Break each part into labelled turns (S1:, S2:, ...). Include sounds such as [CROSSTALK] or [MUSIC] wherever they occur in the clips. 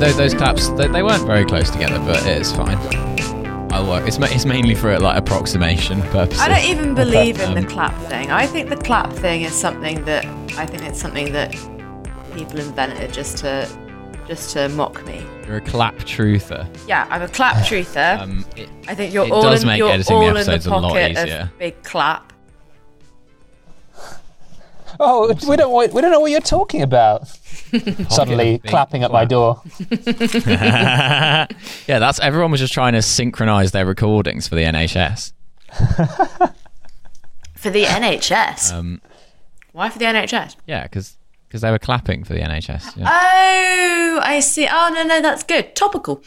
S1: I mean, those, those claps they, they weren't very close together, but it is fine. I'll work. It's, ma- it's mainly for like approximation purposes.
S2: I don't even believe in
S1: Um,
S2: the clap thing. I think the clap thing is something that I think it's something that people invented just to just to mock me.
S1: You're a clap truther.
S2: Yeah, I'm a clap truther.
S1: Um, it,
S2: I think you're
S1: it
S2: all
S1: does
S2: in,
S1: make
S2: you're
S1: editing the
S2: all in the
S1: episodes a lot
S2: pocket
S1: easier.
S2: of big clap.
S3: Oh, we don't we don't know what you're talking about. Suddenly clapping at my door. [LAUGHS]
S1: yeah, that's everyone was just trying to synchronize their recordings for the NHS.
S2: For the NHS.
S1: Um,
S2: Why for the NHS?
S1: yeah, because they were clapping for the NHS. Yeah.
S2: Oh, I see. Oh no, no, that's good. Topical.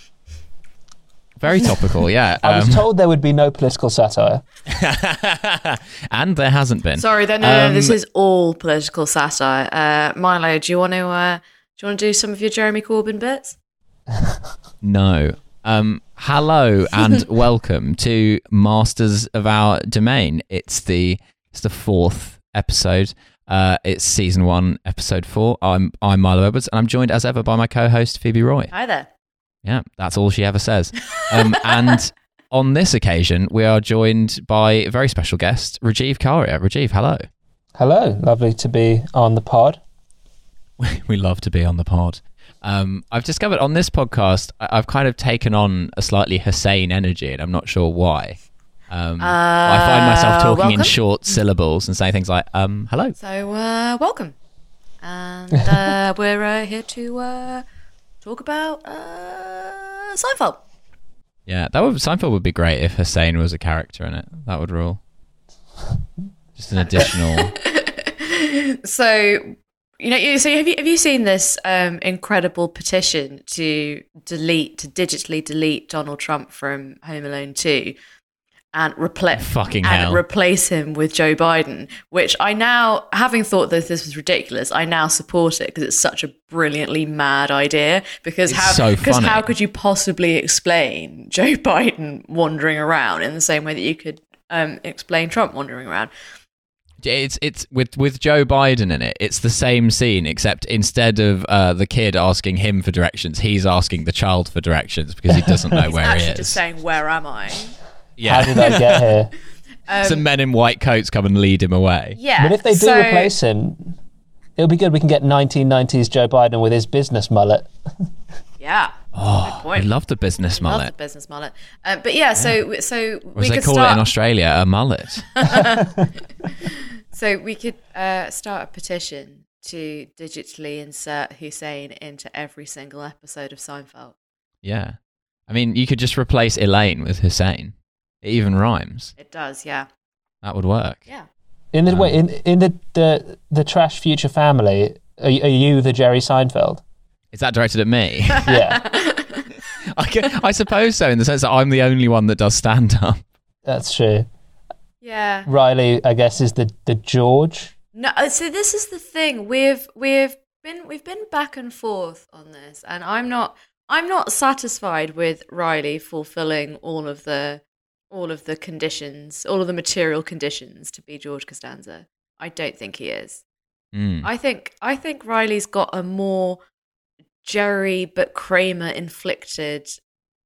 S1: Very topical, yeah. [LAUGHS]
S3: I was
S1: Um,
S3: told there would be no political satire. [LAUGHS]
S1: and there hasn't been.
S2: Sorry, then no, no, no, this
S1: Um,
S2: is all political satire. Uh, Milo, do you want to uh, do you want to do some of your Jeremy Corbyn bits? [LAUGHS]
S1: No. Um, hello and welcome to Masters of Our Domain. It's the it's the fourth episode. Uh, it's season one, episode four. I'm I'm Milo Edwards, and I'm joined as ever by my co-host Phoebe Roy.
S2: Hi there.
S1: Yeah, that's all she ever says. Um, [LAUGHS] and on this occasion, we are joined by a very special guest, Rajiv Karia. Rajiv, hello.
S3: Hello, lovely to be on the pod.
S1: we love to be on the pod. Um, I've discovered on this podcast, I- I've kind of taken on a slightly Hussein energy, and I'm not sure why. Um, I find myself
S2: Uh,
S1: talking in short syllables and saying things like, um, hello.
S2: So uh, welcome, and uh, [LAUGHS] we're uh, here to uh, talk about uh, Seinfeld.
S1: Yeah, that would Seinfeld would be great if Hussein was a character in it. That would rule. Just an additional. [LAUGHS]
S2: So you know, so have you have you seen this um, incredible petition to delete to digitally delete Donald Trump from Home Alone two? And replace
S1: Fucking
S2: and
S1: hell.
S2: replace him with Joe Biden, which I now, having thought that this was ridiculous, I now support it because it's such a brilliantly mad idea. Because
S1: It's
S2: how
S1: so funny.
S2: how could you possibly explain Joe [LAUGHS] Biden wandering around in the same way that you could um, explain Trump wandering around?
S1: It's it's with with Joe Biden in it. It's the same scene, except instead of uh, the kid asking him for directions, he's asking the child for directions because he doesn't know [LAUGHS] where he is.
S2: just saying, "Where am I?"
S1: Yeah,
S3: How did I get [LAUGHS] here?
S1: some men in white coats come and lead him away.
S2: Yeah,
S3: But if they do
S2: so-
S3: replace him, it'll be good. We can get 1990s Joe Biden with his business mullet. [LAUGHS]
S2: yeah,
S1: Oh,
S2: Good
S1: I love the business
S2: Love the business mullet. Uh, but yeah, so so
S1: Or
S2: we
S1: as they
S2: could
S1: call
S2: start.
S1: it in Australia, a mullet. [LAUGHS]
S2: so we could uh, start a petition to digitally insert Hussein into every single episode of Seinfeld.
S1: yeah. I mean, you could just replace Elaine with Hussein. It even rhymes.
S2: It does, yeah,
S1: That would work.
S2: yeah.
S3: In the
S1: Um,
S3: wait, in in the, the the trash future family, are, you- are you the Jerry Seinfeld?
S1: Is that directed at me? [LAUGHS]
S3: Yeah, [LAUGHS]
S1: I, gu- I suppose so, in the sense that I'm the only one that does stand up.
S3: that's true.
S2: Yeah.
S3: Riley, I guess, is the the George.
S2: No, uh, so this is the thing. We've we've been we've been back and forth on this, and I'm not I'm not satisfied with Riley fulfilling all of the all of the conditions, all of the material conditions to be George Costanza. I don't think he is.
S1: Mm.
S2: I think I think Riley's got a more Jerry but Kramer inflicted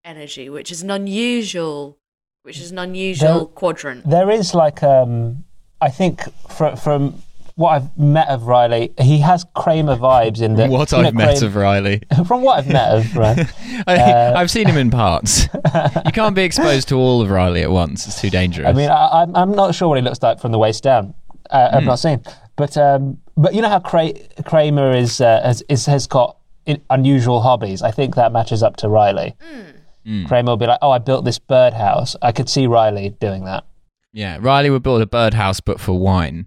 S2: energy, which is an unusual which is an unusual
S3: There-
S2: quadrant.
S3: There is like, um, I think from from what I've met of Riley, he has Kramer vibes in the.
S1: what
S3: you know,
S1: I've met
S3: Kramer-
S1: of Riley. [LAUGHS]
S3: from what I've met of Riley. [LAUGHS]
S1: I,
S3: Uh,
S1: I've seen him in parts. [LAUGHS] you can't be exposed to all of Riley at once. It's too dangerous.
S3: I mean, I, I'm I'm not sure what he looks like from the waist down. Uh. I've not seen, but um, but you know how Kra- Kramer is, uh, has is, has got in, unusual hobbies. I think that matches up to Riley.
S1: Hmm.
S3: Kramer will be like, "Oh, I built this birdhouse." I could see Riley doing that.
S1: yeah, Riley would build a birdhouse, but for wine.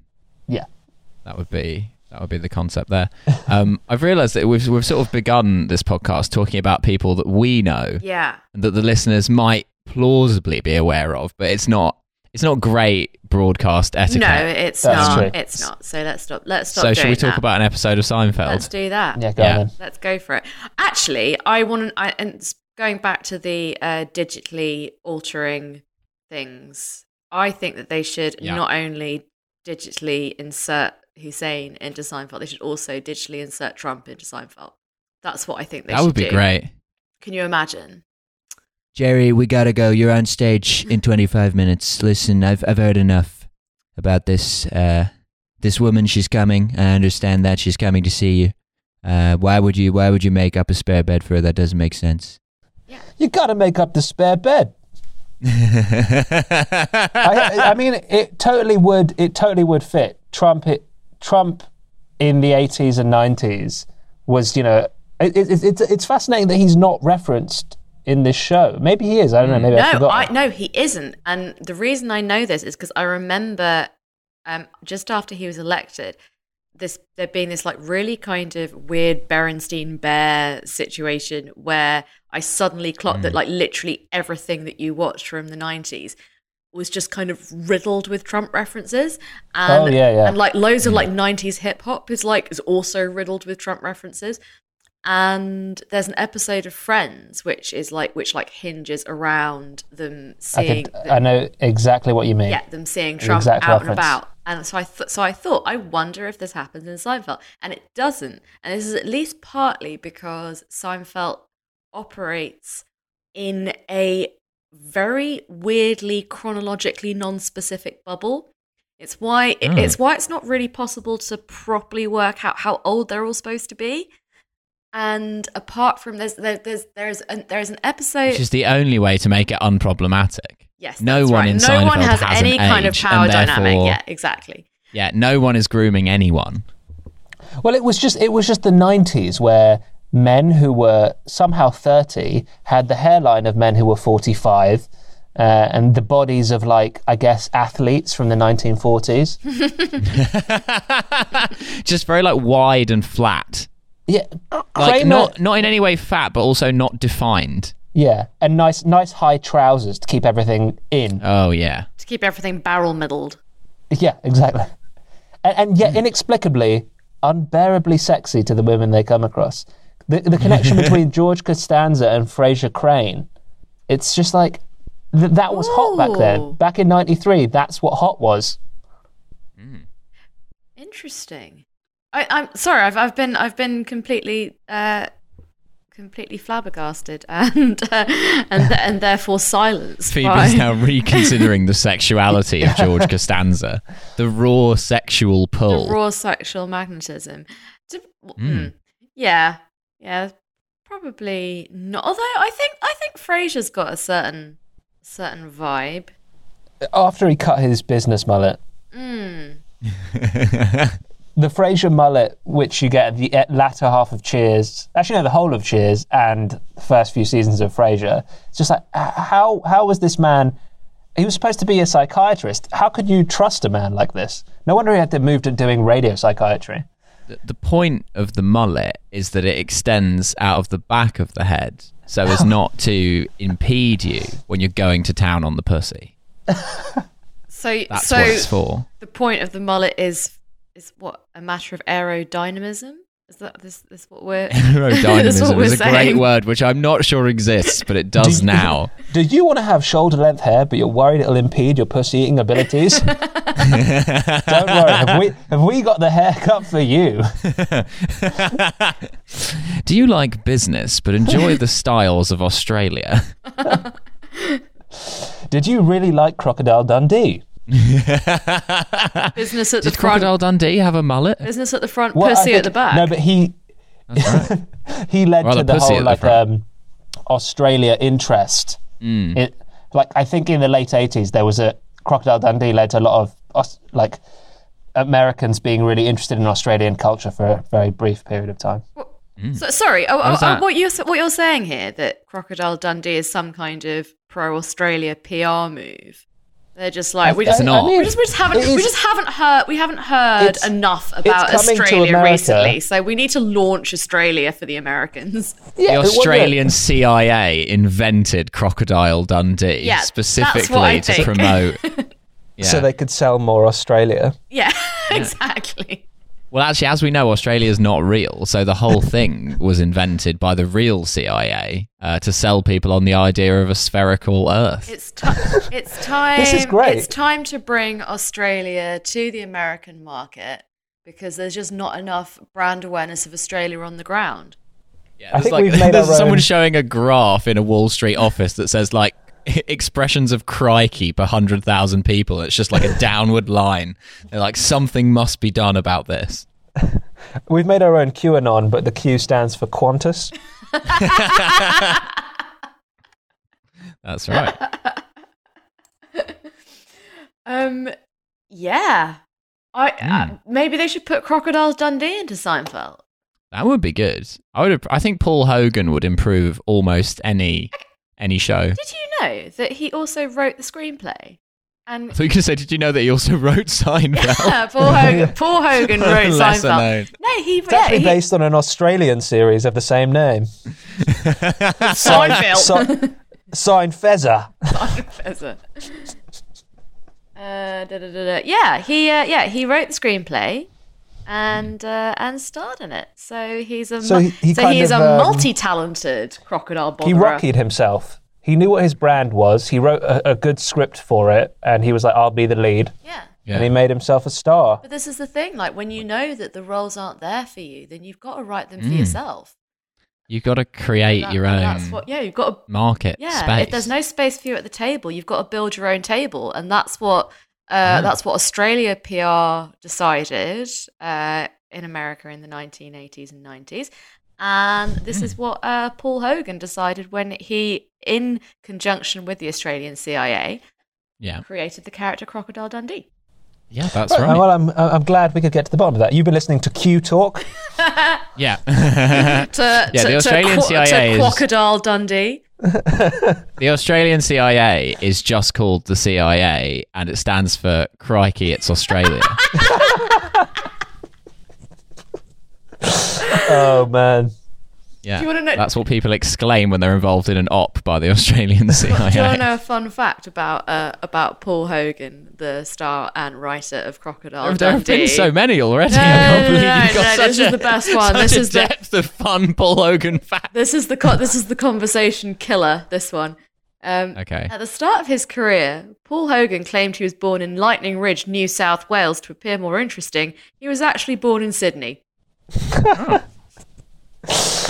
S3: Yeah.
S1: That would be that would be the concept there. [LAUGHS] Um, I've realised that we've we've sort of begun this podcast talking about people that we know [LAUGHS]
S2: Yeah.
S1: that the listeners might plausibly be aware of, but it's not it's not great broadcast etiquette.
S2: No, it's
S3: That's
S2: not.
S3: true.
S2: It's not. So let's stop. Let's stop
S1: so
S2: doing
S1: should we talk
S2: that.
S1: about an episode of Seinfeld?
S2: Let's do that.
S3: Yeah, go
S1: Yeah.
S3: on then.
S2: Let's go for it. Actually, I want to. And going back to the uh, digitally altering things, I think that they should
S1: Yeah.
S2: not only digitally insert Hussein into Seinfeld, they should also digitally insert Trump into Seinfeld. That's what I think they
S1: that
S2: should
S1: would be
S2: do.
S1: great.
S2: Can you imagine?
S1: Jerry, we gotta go. You're on stage in [LAUGHS] 25 minutes. Listen, I've I've heard enough about this. Uh, this woman, she's coming. I understand that she's coming to see you. Uh, why would you Why would you make up a spare bed for her? That doesn't make sense.
S3: You got to make up the spare bed. [LAUGHS] I, I mean, it totally would. It totally would fit. Trump. It, Trump in the eighties and nineties was, you know, it, it, it's it's fascinating that he's not referenced in this show. Maybe he is. I don't know. Maybe I
S2: No,
S3: forgot.
S2: I no, he isn't. And the reason I know this is because I remember um, just after he was elected, this there being this like really kind of weird Berenstein Bear situation where I suddenly clocked that like literally everything that you watched from the nineties was just kind of riddled with Trump references. Oh, and,
S3: Oh, yeah, yeah.
S2: And like loads of like mm. nineties hip hop is like is also riddled with Trump references and there's an episode of Friends which is like which like hinges around them
S3: I,
S2: seeing
S3: could, I know exactly what you mean.
S2: yeah them seeing Trump out and about and so I th- so I thought I wonder if this happens in Seinfeld and it doesn't and this is at least partly because Seinfeld operates in a very weirdly chronologically non-specific bubble it's why
S1: Hmm.
S2: it's why it's not really possible to properly work out how old they're all supposed to be and apart from there's there, there's there's an, there's an episode
S1: Which is the only way to make it unproblematic.
S2: yes
S1: no
S2: that's
S1: one
S2: right.
S1: in
S2: no one
S1: Seinfeld
S2: has
S1: has an
S2: any kind of power dynamic
S1: therefore-
S2: yeah exactly
S1: Yeah, no one is grooming anyone.
S3: Well, it was just it was just the '90s where men who were somehow 30 had the hairline of men who were 45. Uh, and the bodies of, like, I guess, athletes from the 1940s. [LAUGHS]
S1: Just very like wide and flat.
S3: Yeah,
S1: Like
S3: Kramer-
S1: not not in any way fat, but also not defined.
S3: yeah, and nice, nice high trousers to keep everything in.
S1: Oh yeah.
S2: to keep everything barrel middled
S3: Yeah, exactly. And, and yet, inexplicably, unbearably sexy to the women they come across. The, the connection between [LAUGHS] George Costanza and Frasier Crane, it's just like th- that was hot back then.
S2: Ooh.
S3: Back in '93, that's what hot was.
S2: interesting I, I'm sorry I've I've been I've been completely uh completely flabbergasted [LAUGHS] and uh, and and therefore silenced
S1: Phoebe's
S2: by-
S1: now reconsidering the sexuality of George [LAUGHS] Costanza, the raw sexual pull.
S2: the raw sexual magnetism. To- mm, yeah, yeah, probably not. Although I think I think Frasier's got a certain certain vibe.
S3: After he cut his business mullet,
S2: Mm. [LAUGHS]
S3: the Frasier mullet, which you get at the latter half of Cheers, actually no, the whole of Cheers and the first few seasons of Frasier, it's just like how how was this man? He was supposed to be a psychiatrist. How could you trust a man like this? No wonder he had to move to doing radio psychiatry.
S1: The, point of the mullet is that it extends out of the back of the head so as [LAUGHS] not to impede you when you're going to town on the pussy. [LAUGHS]
S2: So
S1: That's
S2: so
S1: what it's for.
S2: the point of the mullet is is what a matter of aerodynamism. Is that this this what we're [LAUGHS] [LAUGHS] That's what we're
S1: is a great word, which I'm not sure exists, but it does
S3: you-
S1: now.
S3: Do you [LAUGHS] want to have shoulder length hair, but you're worried it'll impede your pussy eating abilities? Don't worry. Have we, have we got the haircut for you?
S1: Do you like business but enjoy the styles of Australia?
S3: Did you really like Crocodile Dundee? [LAUGHS]
S2: business at
S1: Did
S2: the front,
S1: Crocodile Dundee have a mullet?
S2: business at the front,
S3: Well, I
S2: pussy at the back.
S3: No, but he [LAUGHS] he led
S1: Rather
S3: to the
S1: pussy
S3: whole
S1: at the
S3: like um, Australia interest.
S1: Mm.
S3: It like I think in the late eighties there was a Crocodile Dundee led to a lot of like Americans being really interested in Australian culture for a very brief period of time.
S2: So, sorry, oh, oh, oh, what you're what you're saying here that Crocodile Dundee is some kind of pro Australia PR move. They're just like we just,
S1: It's not.
S2: we just we just haven't
S3: It
S2: we just haven't heard we haven't heard
S3: It's-
S2: enough about
S3: coming
S2: Australia recently. So we need to launch Australia for the Americans.
S3: Yeah,
S1: The
S3: it
S1: Australian CIA invented Crocodile Dundee
S2: Yeah,
S1: specifically to promote. [LAUGHS] Yeah.
S3: so they could sell more Australia.
S2: Yeah, [LAUGHS] exactly.
S1: Well, actually, as we know, Australia is not real. So the whole [LAUGHS] thing was invented by the real CIA uh, to sell people on the idea of a spherical Earth.
S2: It's ti [LAUGHS] it's time.
S3: This is great.
S2: It's time to bring Australia to the American market because there's just not enough brand awareness of Australia on the ground.
S1: Yeah,
S3: I think
S1: like,
S3: we've made [LAUGHS]
S1: there's
S3: our
S1: someone
S3: own-
S1: showing a graph in a Wall Street office that says like [LAUGHS] expressions of crikey per hundred thousand people. It's just like a [LAUGHS] downward line. They're like something must be done about this. [LAUGHS]
S3: We've made our own QAnon, but the Q stands for Qantas.
S1: That's right.
S2: Um, yeah. I uh,
S1: Hmm.
S2: maybe they should put Crocodiles Dundee into Seinfeld.
S1: That would be good. I would. I think Paul Hogan would improve almost any any show.
S2: Did you know that he also wrote the screenplay? And
S1: So you could say, did you know that he also [LAUGHS] wrote Seinfeld?
S2: yeah, Paul Hogan. Paul Hogan wrote
S1: Lesser
S2: Seinfeld.
S1: known.
S2: No, he
S3: It's actually
S2: he,
S3: based on an Australian series of the same name. [LAUGHS]
S2: Seinfeld.
S3: So, Seinfezzer.
S2: Professor. Uh, da, da, da, da. Yeah, he uh, yeah he wrote the screenplay and uh, and starred in it. So he's a
S3: So he- he
S2: so
S3: kind
S2: he's
S3: of,
S2: a
S3: um,
S2: multi-talented crocodile
S3: He
S2: botherer.
S3: rockied himself. He knew what his brand was. He wrote a, a good script for it, and he was like, "I'll be the lead,"
S2: Yeah. Yeah.
S3: and he made himself a star.
S2: But this is the thing, like when you know that the roles aren't there for you, then you've got to write them for
S1: Mm.
S2: yourself.
S1: You've got to create
S2: That-
S1: your own
S2: That's what, yeah, you've got to
S1: market
S2: Yeah,
S1: space.
S2: if there's no space for you at the table, you've got to build your own table, and that's what uh, that's what Australia PR decided uh, in America in the 1980s and 90s, and this is what uh, Paul Hogan decided when he, in conjunction with the Australian CIA,
S1: yeah,
S2: created the character Crocodile Dundee.
S1: yeah, that's
S3: Right,
S1: right.
S3: Well, I'm I'm glad we could get to the bottom of that. You've been listening to Q Talk. [LAUGHS]
S1: yeah,
S2: To, [LAUGHS]
S1: Yeah,
S2: to,
S1: the Australian
S2: to,
S1: CIA
S2: to
S1: is-
S2: Crocodile Dundee.
S1: The Australian CIA is just called the CIA, and it stands for Crikey, it's Australia. [LAUGHS]
S3: oh man,
S1: Yeah,
S2: Do you wanna know-
S1: that's what people exclaim when they're involved in an op by the Australian CIA. [LAUGHS]
S2: Do you want to know a fun fact about uh, about Paul Hogan, the star and writer of Crocodile
S1: There have
S2: Dundee?
S1: been so many already.
S2: No,
S1: I can't
S2: no,
S1: believe
S2: no,
S1: you've got
S2: no,
S1: such
S2: this
S1: a,
S2: is the best one. This
S1: a
S2: is the-
S1: depth of fun Paul Hogan fact.
S2: This is the co- this is the conversation killer. This one. Um,
S1: Okay.
S2: At the start of his career, Paul Hogan claimed he was born in Lightning Ridge, New South Wales, to appear more interesting. He was actually born in Sydney. [LAUGHS]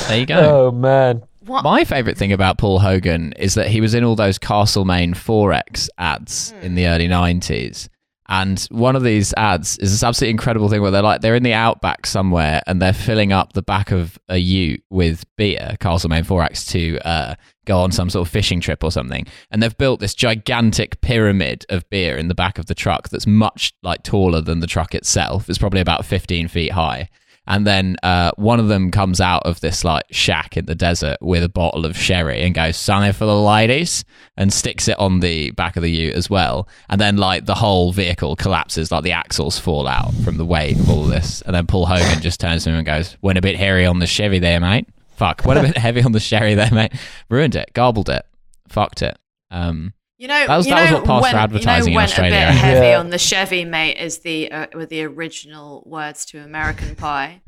S1: There you go.
S3: oh man.
S2: What?
S1: My favourite thing about Paul Hogan is that he was in all those Castlemaine XXXX ads in the early 90s. And one of these ads is this absolutely incredible thing where they're like, they're in the outback somewhere and they're filling up the back of a ute with beer, Castlemaine XXXX, to uh, go on some sort of fishing trip or something. And they've built this gigantic pyramid of beer in the back of the truck that's much like taller than the truck itself. It's probably about 15 feet high. And then uh, one of them comes out of this like shack in the desert with a bottle of sherry and goes, "Something for the ladies," and sticks it on the back of the ute as well. And then like the whole vehicle collapses, like the axles fall out from the weight of all this. And then Paul Hogan just turns to him and goes, "Went a bit hairy on the Chevy there, mate. Fuck, went a bit [LAUGHS] heavy on the sherry there, mate. Ruined it, garbled it, fucked it." Um,
S2: You know,
S1: That was-
S2: you
S1: that was
S2: know
S1: what passed for advertising
S2: you
S1: in
S2: know, went
S1: Australia.
S2: a bit heavy
S3: Yeah.
S2: on the Chevy, mate, is the uh, were the original words to American Pie.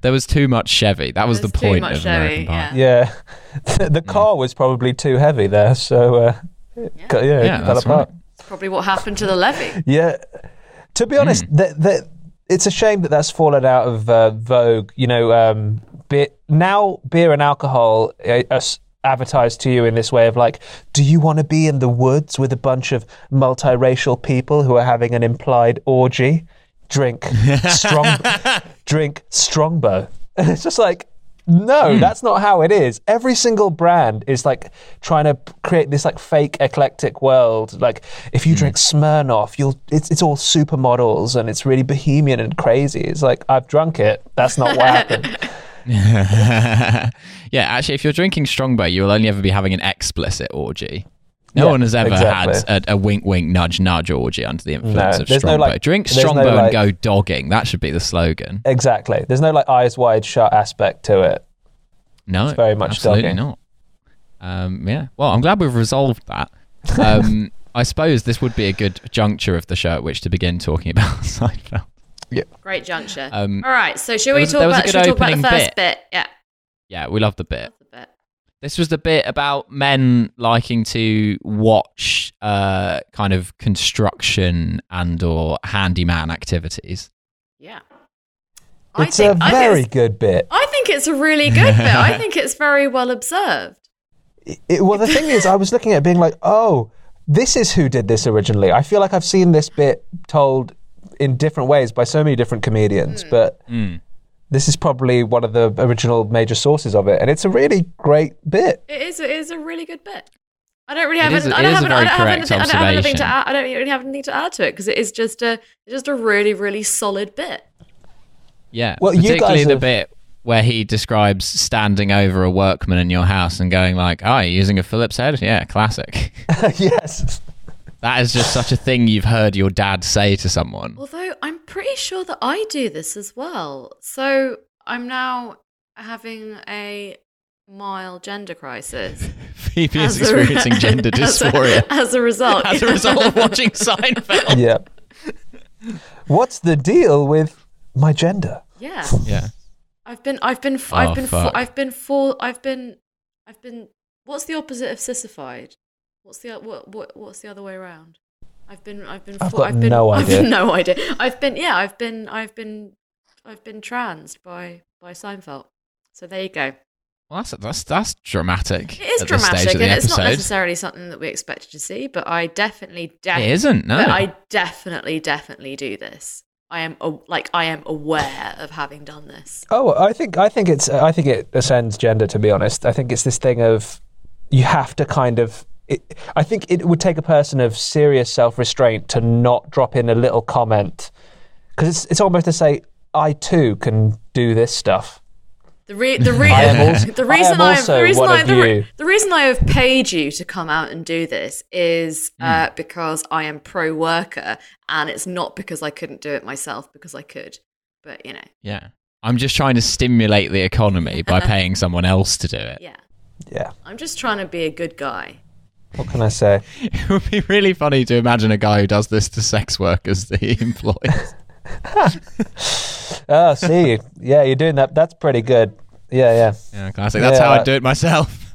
S1: there was too much Chevy. That was
S2: There's
S1: the
S2: too
S1: point
S2: much
S1: of American
S2: Chevy,
S1: Pie.
S2: yeah.
S3: Yeah, [LAUGHS] the car was probably too heavy there, so uh, yeah, yeah, it
S1: Yeah,
S3: fell
S1: that's
S3: apart.
S1: right.
S2: It's probably what happened to the levee.
S3: Yeah. To be honest,
S1: Hmm.
S3: the, the, it's a shame that that's fallen out of uh, vogue. You know, um, beer, now beer and alcohol uh, are s- advertised to you in this way of like, do you want to be in the woods with a bunch of multiracial people who are having an implied orgy? Drink [LAUGHS] strong, drink strongbow. And [LAUGHS] it's just like, no,
S1: Hmm.
S3: that's not how it is. Every single brand is like trying to create this like fake eclectic world. Like if you drink Smirnoff, you'll it's it's all supermodels and it's really bohemian and crazy. It's like I've drunk it. That's not what happened. [LAUGHS]
S1: yeah, actually, if you're drinking Strongbow, you will only ever be having an explicit orgy. No
S3: Yeah,
S1: one has ever
S3: exactly.
S1: had a, a wink, wink, nudge, nudge orgy under the influence
S3: No,
S1: of
S3: there's no,
S1: Strongbow.
S3: like-
S1: Drink
S3: there's no,
S1: Strongbow and go dogging. That should be the slogan.
S3: Exactly. There's no like eyes wide shut aspect to it.
S1: No,
S3: It's very much
S1: absolutely
S3: dogging.
S1: not. Um, yeah. Well, I'm glad we've resolved that. Um, [LAUGHS] I suppose this would be a good juncture of the show at which to begin talking about [LAUGHS] Seinfeld.
S2: Great juncture.
S1: Um,
S2: All right, so should we
S1: was-
S2: talk
S1: there was a
S2: about
S1: good
S2: should we talk about the
S1: opening
S2: first bit? Yeah.
S1: Yeah, we love the bit.
S2: that's the bit.
S1: This was the bit about men liking to watch uh, kind of construction and or handyman activities.
S2: Yeah.
S3: It's
S2: I think,
S3: a
S2: I think
S3: very
S2: it's-
S3: good bit.
S2: I think it's a really good bit. I [LAUGHS] think it's very well observed.
S3: It, well, the thing is, I was looking at it being like, oh, this is who did this originally. I feel like I've seen this bit told in different ways by so many different comedians,
S2: Hmm.
S3: but
S1: Mm.
S3: This is probably one of the original major sources of it, and it's a really great bit.
S2: It is. It is a really good bit. I don't really have.
S1: is-
S2: any, I don't have.
S1: a
S2: any- I don't have anything. I don't have anything to add. I don't really have anything to add to it because it is just a just a really really solid bit.
S1: Yeah.
S3: Well, you
S1: particularly
S3: guys
S1: the
S3: have-
S1: bit where he describes standing over a workman in your house and going like, "Oh, you're using a Phillips head? Yeah, classic." [LAUGHS]
S3: yes.
S1: That is just such a thing you've heard your dad say to someone.
S2: Although I'm pretty sure that I do this as well. So I'm now having a mild gender crisis. [LAUGHS]
S1: Phoebe is
S2: as a-
S1: experiencing gender [LAUGHS]
S2: as a-
S1: dysphoria
S2: as a result.
S1: as a result of watching Seinfeld.
S3: yeah. What's the deal with my gender?
S2: yeah.
S1: Yeah.
S2: I've been, I've been,
S1: Oh,
S2: I've been,
S1: fuck.
S2: I've been for, I've been, I've been. What's the opposite of sissified? What's the what, what what's the other way around? I've been, I've been,
S3: I've
S2: for,
S3: got
S2: I've been,
S3: no [LAUGHS]
S2: I've
S3: idea.
S2: been, no idea. I've been, yeah, I've been, I've been, I've been transed by by Seinfeld. So there you go.
S1: Well, that's that's that's dramatic.
S2: It is
S1: at this stage
S2: dramatic,
S1: of the
S2: and it's not necessarily something that we expected to see. But I definitely,
S1: It
S2: definitely,
S1: isn't. No.
S2: but I definitely, definitely do this. I am like I am aware of having done this.
S3: Oh, I think I think it's I think it ascends gender. To be honest, I think it's this thing of you have to kind of. It, I think it would take a person of serious self restraint to not drop in a little comment because it's it's almost to say I too can do this stuff.
S2: The, re- the, re-
S3: I am [LAUGHS] also-
S2: the reason I, have,
S3: also
S2: the reason
S3: one
S2: I
S3: of
S2: the, re-
S3: you.
S2: the reason I have paid you to come out and do this is uh, because I am pro worker, and it's not because I couldn't do it myself because I could. But you know,
S1: yeah. I'm just trying to stimulate the economy by [LAUGHS] paying someone else to do it.
S2: yeah,
S3: Yeah.
S2: I'm just trying to be a good guy.
S3: What can I say? [LAUGHS]
S1: It would be really funny to imagine a guy who does this to sex workers that he [LAUGHS] employs. [LAUGHS]
S3: Oh, see, yeah, you're doing that. That's pretty good. Yeah, yeah.
S1: yeah, classic. That's how
S3: Yeah.
S1: I do it myself.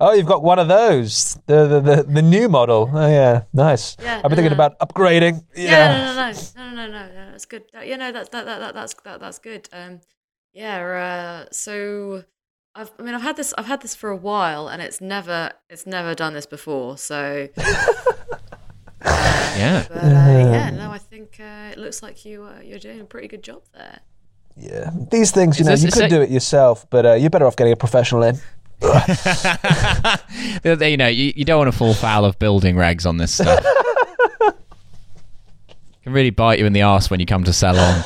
S3: Oh, you've got one of those. The the the, the new model. Oh yeah, nice.
S2: Yeah,
S3: I've been thinking
S2: uh,
S3: about upgrading.
S2: Yeah,
S3: Yeah.
S2: no, no, no, no, no, no, no, that's good. That- Yeah, no, that's that, that, that that's that, that's good. Um, yeah. Uh, so I've, I mean, I've had this, I've had this for a while, and it's never, it's never done this before. So, [LAUGHS]
S1: Yeah.
S2: but uh, yeah, no, I think uh, it looks like you, uh, you're doing a pretty good job there.
S3: Yeah. These things, you
S1: Is
S3: know,
S1: this-
S3: you
S1: is
S3: could
S1: it-
S3: do it yourself, but uh, you're better off getting a professional in. [LAUGHS]
S1: you know, you, you don't want to fall foul of building regs on this stuff. [LAUGHS] Can really bite you in the ass when you come to sell on.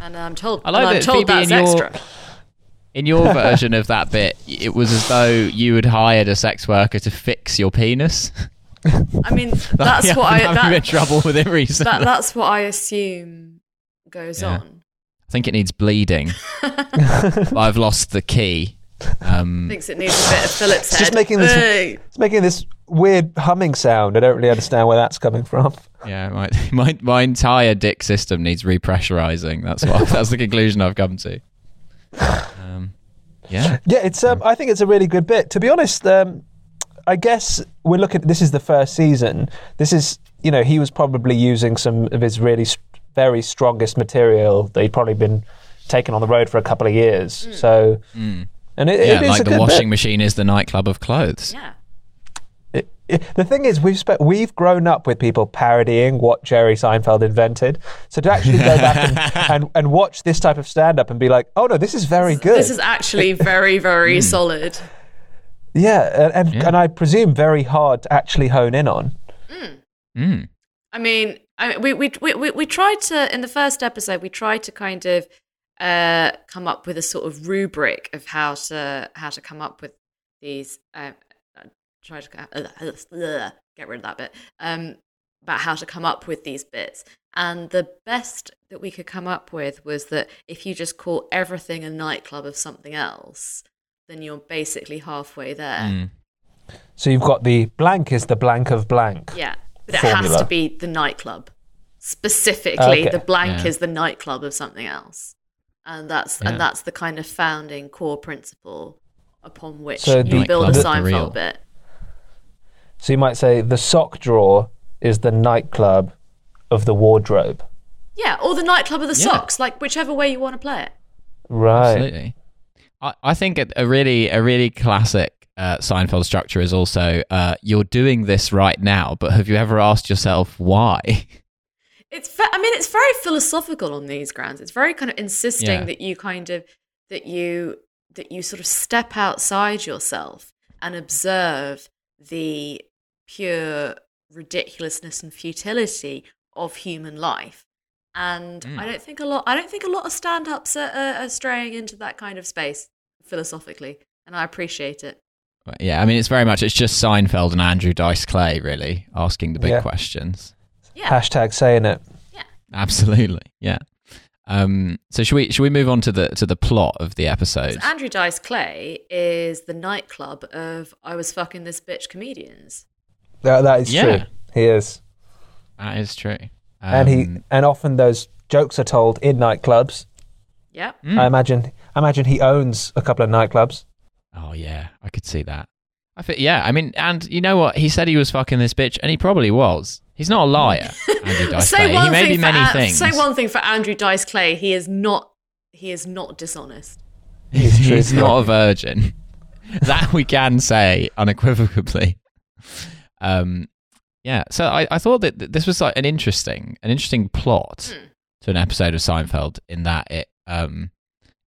S2: And I'm told,
S1: I like
S2: and I'm
S1: that
S2: told
S1: Phoebe,
S2: that's
S1: in your-
S2: extra.
S1: In your version of that bit, it was as though you had hired a sex worker to fix your penis.
S2: I mean, [LAUGHS] that's
S1: Yeah,
S2: what
S1: I'm
S2: I
S1: having a
S2: that,
S1: of trouble with it recently.
S2: that that's what I assume goes
S1: Yeah.
S2: on.
S1: I think it needs bleeding. [LAUGHS] I've lost the key. Um,
S2: Thinks it needs a bit of Phillips
S3: It's
S2: head.
S3: just making this-
S2: Hey.
S3: It's making this weird humming sound. I don't really understand where that's coming from.
S1: yeah, my, [LAUGHS] my my entire dick system needs repressurizing. That's what that's the conclusion I've come to. Yeah,
S3: Yeah, it's. Um, I think it's a really good bit. To be honest, um, I guess we're looking. This is the first season. This is, you know, he was probably using some of his really very strongest material that he'd probably been taking on the road for a couple of years. So, and it,
S1: yeah,
S3: it is
S1: like
S3: a
S1: the
S3: good
S1: washing
S3: bit.
S1: machine is the nightclub of clothes.
S2: Yeah.
S3: It- it- the thing is, we've spe- we've grown up with people parodying what Jerry Seinfeld invented. So to actually go back and, [LAUGHS] and, and watch this type of stand up and be like, oh no, this is very good.
S2: This is actually very, very solid.
S3: yeah, and and,
S1: Yeah.
S3: and I presume very hard to actually hone in on.
S1: Mm.
S2: I mean, I, we, we, we, we, we tried to, in the first episode, we tried to kind of uh, come up with a sort of rubric of how to how to come up with these. Uh, try to [LAUGHS] get rid of that bit. Um, about how to come up with these bits. And the best that we could come up with was that if you just call everything a nightclub of something else, then you're basically halfway there.
S1: Mm.
S3: So you've got the blank is the blank of blank.
S2: Yeah, but it has to be the nightclub. Specifically,
S3: Okay.
S2: the blank
S1: Yeah.
S2: is the nightclub of something else, and that's
S1: Yeah.
S2: and that's the kind of founding core principle upon which
S3: So
S2: you
S3: the-
S2: build a
S1: Nightclub of the.
S2: Seinfeld bit.
S3: So you might say the sock drawer is the nightclub of the wardrobe.
S2: Yeah, or the nightclub of the
S1: Yeah.
S2: socks, like whichever way you want to play it.
S3: Right.
S1: Absolutely. I, I think a, a really a really classic uh, Seinfeld structure is also uh, you're doing this right now, but have you ever asked yourself why? [LAUGHS]
S2: It's ve- I mean it's very philosophical on these grounds. It's very kind of insisting
S1: Yeah.
S2: that you kind of that you that you sort of step outside yourself and observe the pure ridiculousness and futility of human life. And
S1: Mm.
S2: I don't think a lot I don't think a lot of stand-ups are, are, are straying into that kind of space philosophically, and I appreciate it.
S1: yeah, I mean it's very much it's just Seinfeld and Andrew Dice Clay really asking the big
S3: Yeah.
S1: questions.
S2: Yeah.
S3: Hashtag saying it. Yeah.
S1: Absolutely, yeah. Um, so should we should we move on to the to the plot of the episode?
S2: So Andrew Dice Clay is the nightclub of I was fucking this bitch comedians.
S3: That, that is
S1: Yeah.
S3: true. He is,
S1: That is true.
S3: and he
S1: Um,
S3: and often those jokes are told in nightclubs.
S2: Yeah.
S1: mm.
S3: I imagine. I imagine he owns a couple of nightclubs.
S1: Oh yeah, I could see that. I think yeah. I mean, and you know what? He said he was fucking this bitch, and he probably was. He's not a liar. [LAUGHS] Andrew Dice
S2: say
S1: Clay.
S2: one
S1: He may
S2: thing
S1: be
S2: for
S1: many
S2: An-
S1: things.
S2: Say one thing for Andrew Dice Clay. He is not. He is not dishonest.
S3: He's [LAUGHS]
S1: He's not a virgin. [LAUGHS] that we can say unequivocally. Um, yeah. So I, I thought that this was like an interesting, an interesting plot
S2: Hmm.
S1: to an episode of Seinfeld in that it, um,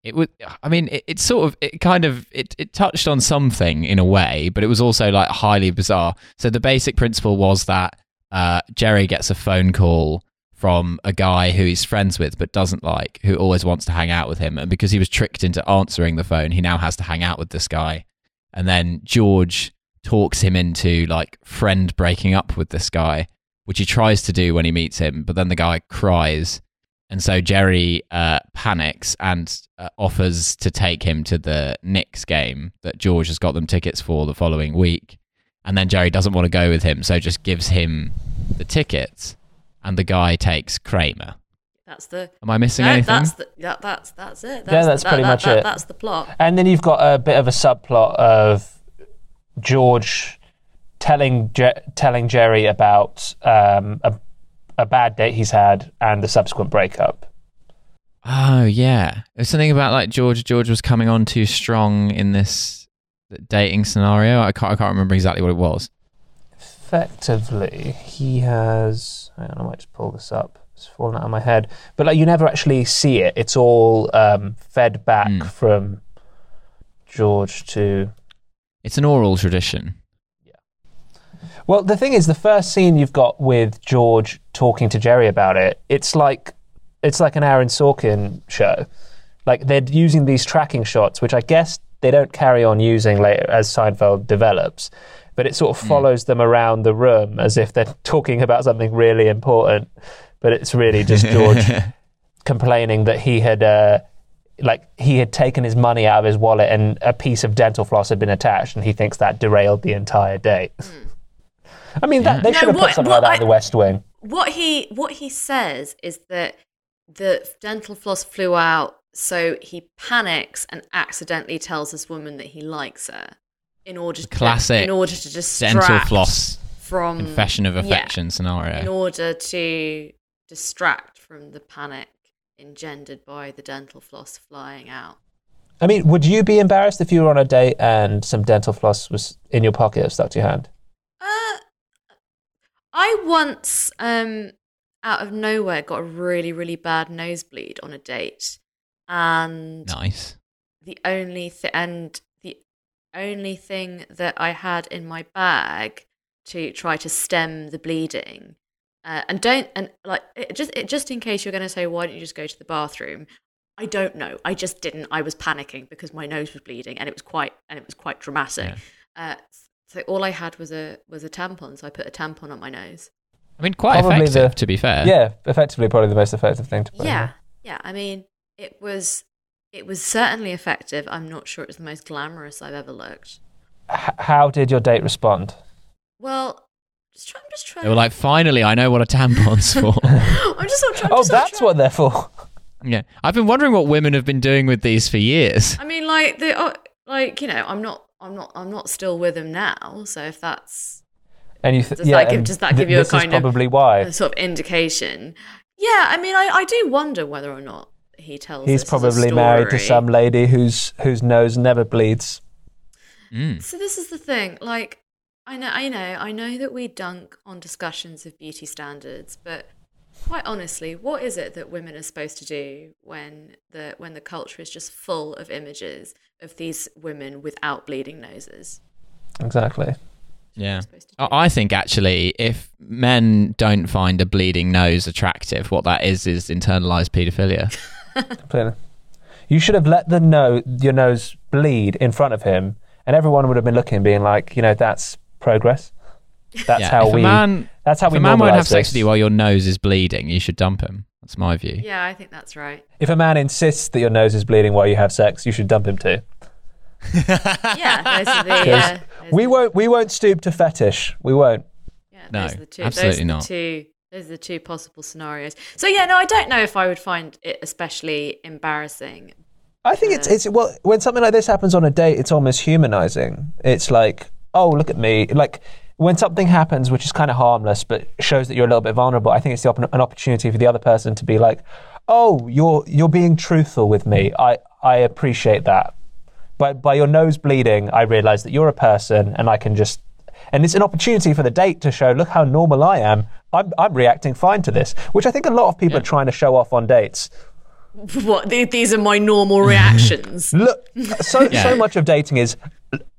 S1: it would. I mean, it, it sort of, it kind of, it, it touched on something in a way, but it was also like highly bizarre. So the basic principle was that uh, Jerry gets a phone call from a guy who he's friends with but doesn't like, who always wants to hang out with him. And because he was tricked into answering the phone, he now has to hang out with this guy. And then George talks him into like friend breaking up with this guy, which he tries to do when he meets him, but then the guy cries. And so Jerry uh, panics and uh, offers to take him to the Knicks game that George has got them tickets for the following week. And then Jerry doesn't want to go with him, so just gives him the tickets. And the guy takes Kramer.
S2: That's the.
S1: Am I missing
S2: no,
S1: anything?
S2: that's the. That, that's that's it. That's,
S3: Yeah, that's
S2: that-
S3: pretty
S2: that-
S3: much
S2: that-
S3: it.
S2: That's the plot.
S3: And then you've got a bit of a subplot of George telling Je- telling Jerry about um, a, a bad date he's had and the subsequent breakup.
S1: Oh yeah, it was something about like George. George was coming on too strong in this dating scenario. I can't. I can't remember exactly what it was.
S3: Effectively, he has. Hang on, I might just pull this up. It's fallen out of my head, but like you never actually see it. It's all um, fed back
S1: Mm.
S3: from George to
S1: It's an oral tradition. Yeah.
S3: Well, the thing is, the first scene you've got with George talking to Jerry about it, it's like it's like an Aaron Sorkin show. Like they're using these tracking shots, which I guess they don't carry on using later as Seinfeld develops, but it sort of follows them around the room as if they're talking about something really important. But it's really just George [LAUGHS] complaining that he had. Uh, like he had taken his money out of his wallet and a piece of dental floss had been attached, and he thinks that derailed the entire date. Hmm. I mean, that, they
S2: No,
S3: should have
S2: what-
S3: put something like that in the West Wing.
S2: What he what he says is that the dental floss flew out, so he panics and accidentally tells this woman that he likes her in order to
S1: Classic
S2: in order to distract
S1: Dental floss
S2: from
S1: confession of
S2: yeah,
S1: affection
S2: in order to distract from the panic engendered by the dental floss flying out.
S3: I mean, would you be embarrassed if you were on a date and some dental floss was in your pocket or stuck to your hand?
S2: Uh, I once, um, out of nowhere, got a really, really bad nosebleed on a date, and
S1: Nice.
S2: the only th- and the only thing that I had in my bag to try to stem the bleeding. Uh, and don't and like it, just it, just in case you're going to say why don't you just go to the bathroom I don't know I just didn't I was panicking because my nose was bleeding and it was quite and it was quite dramatic uh, so all I had was a was a tampon so I put a tampon on my nose
S1: I mean, quite
S3: Probably
S1: effective,
S3: the-
S1: to be fair.
S3: Yeah, effectively, probably the most effective thing to put. in
S2: yeah
S3: there.
S2: yeah I mean it was it was certainly effective I'm not sure it was the most glamorous I've ever looked
S3: H- how did your date respond?
S2: well just try, I'm just trying
S1: They were like, finally, I know what a tampon's [LAUGHS] for.
S2: I'm just sort of trying
S3: oh,
S2: just sort
S3: that's
S2: trying-
S3: what they're for.
S1: yeah. I've been wondering what women have been doing with these for years.
S2: I mean, like the uh, like you know, I'm not, I'm not, I'm not still with him now. So if that's
S3: And you th-
S2: Does
S3: yeah,
S2: that give-
S3: and
S2: does that give you a
S3: this
S2: kind
S3: is
S2: of-
S3: probably why.
S2: a sort of indication, yeah. I mean, I, I do wonder whether or not he tells.
S3: He's
S2: this as a
S3: probably married to
S2: story.
S3: some lady whose whose nose never bleeds.
S1: Mm.
S2: So this is the thing. Like, I know, I know, I know that we dunk on discussions of beauty standards, but quite honestly, what is it that women are supposed to do when the when the culture is just full of images of these women without bleeding noses?
S3: Exactly.
S1: Yeah.
S2: supposed to do?
S1: I I think actually, if men don't find a bleeding nose attractive, what that is is internalized paedophilia. [LAUGHS]
S3: Clearly. You should have let the no your nose bleed in front of him, and everyone would have been looking, being like, you know, that's progress. That's
S1: yeah.
S3: how
S1: if
S3: we.
S1: a man,
S3: that's how
S1: if
S3: we
S1: a man won't have sex
S3: this.
S1: with you while your nose is bleeding, you should dump him. That's my view.
S2: Yeah, I think that's right.
S3: If a man insists that your nose is bleeding while you have sex, you should dump him too. [LAUGHS]
S2: Yeah, those are the. [LAUGHS]
S3: 'Cause
S2: Uh, those
S3: We
S2: are-
S3: won't. We won't stoop to fetish. We won't.
S2: Yeah,
S1: No,
S2: those are the two,
S1: absolutely
S2: those are
S1: not.
S2: The two, those are the two possible scenarios. So yeah, no, I don't know if I would find it especially embarrassing.
S3: I think it's it's well when something like this happens on a date, it's almost humanizing. It's like, oh, look at me. Like when something happens which is kind of harmless but shows that you're a little bit vulnerable. I think it's the, opp- an opportunity for the other person to be like, oh, you're you're being truthful with me. I I appreciate that. But by your nose bleeding, I realize that you're a person, and I can just. And it's an opportunity for the date to show, look how normal I am. I'm, I'm reacting fine to this, which I think a lot of people are trying to show off on dates.
S2: What these are my normal reactions.
S3: Look, so
S1: Yeah.
S3: so much of dating is,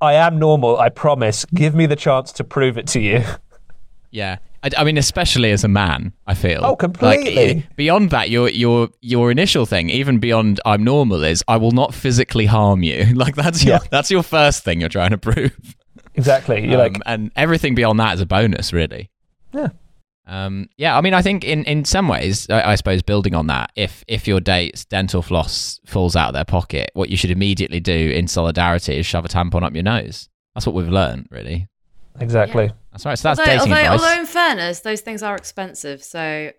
S3: I am normal. I promise. Give me the chance to prove it to you.
S1: Yeah. I, I mean, especially as a man, I feel.
S3: Oh, completely.
S1: Like, beyond that, your your your initial thing, even beyond I'm normal, is I will not physically harm you. [LAUGHS] Like that's your
S3: Yeah.
S1: that's your first thing you're trying to [LAUGHS] prove.
S3: Exactly. You're like,
S1: Um, and everything beyond that is a bonus, really.
S3: yeah,
S1: Um, yeah, I mean, I think in, in some ways, I, I suppose building on that, if if your date's dental floss falls out of their pocket, what you should immediately do in solidarity is shove a tampon up your nose. That's what we've learned, really.
S3: exactly.
S1: That's right. So that's
S2: although,
S1: dating
S2: although,
S1: advice.
S2: although in fairness, those things are expensive, so I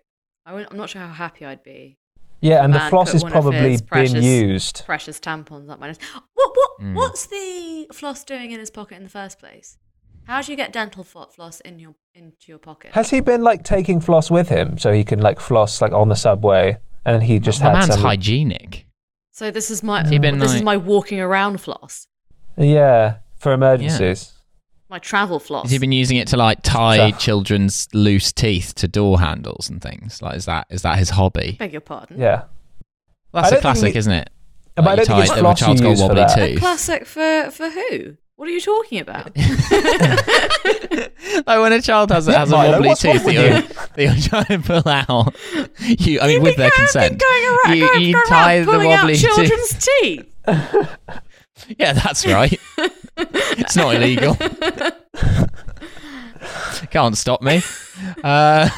S2: I'm not sure how happy I'd be.
S3: Yeah, and the floss is probably
S2: his
S3: been
S2: precious-
S3: used.
S2: Precious tampons up my nose. What what
S1: Mm.
S2: what's the floss doing in his pocket in the first place? How do you get dental floss in your into your pocket?
S3: Has he been like taking floss with him so he can like floss like on the subway, and he just
S1: My
S3: had
S1: man's
S3: some.
S1: hygienic.
S2: so this is my
S1: he been
S2: this is my walking around floss,
S3: Yeah, for emergencies.
S2: my travel floss.
S1: Has he been using it to like tie
S3: So-
S1: children's loose teeth to door handles and things? Like, is that is that his hobby?
S2: Beg your pardon.
S3: Yeah.
S1: That's
S3: I
S1: a classic,
S3: he-
S1: isn't it?
S3: But I
S1: Like,
S3: don't
S1: you
S3: think it's
S1: tie- a
S3: floss you
S1: child's got
S3: use for
S1: wobbly
S3: that.
S2: A classic for for who? What are you talking about? [LAUGHS]
S1: like when a child has, has a
S3: Milo,
S1: wobbly
S3: what's
S1: tooth that
S3: with
S1: you're, [LAUGHS] that you're trying to pull out, you, I mean,
S2: You
S1: with their
S2: I've
S1: consent,
S2: going around,
S1: you,
S2: going,
S1: you
S2: going
S1: tie
S2: around
S1: the
S2: pulling
S1: wobbly
S2: out
S1: tooth.
S2: children's teeth. [LAUGHS]
S1: Yeah, that's right. it's not illegal. Can't stop me. Uh,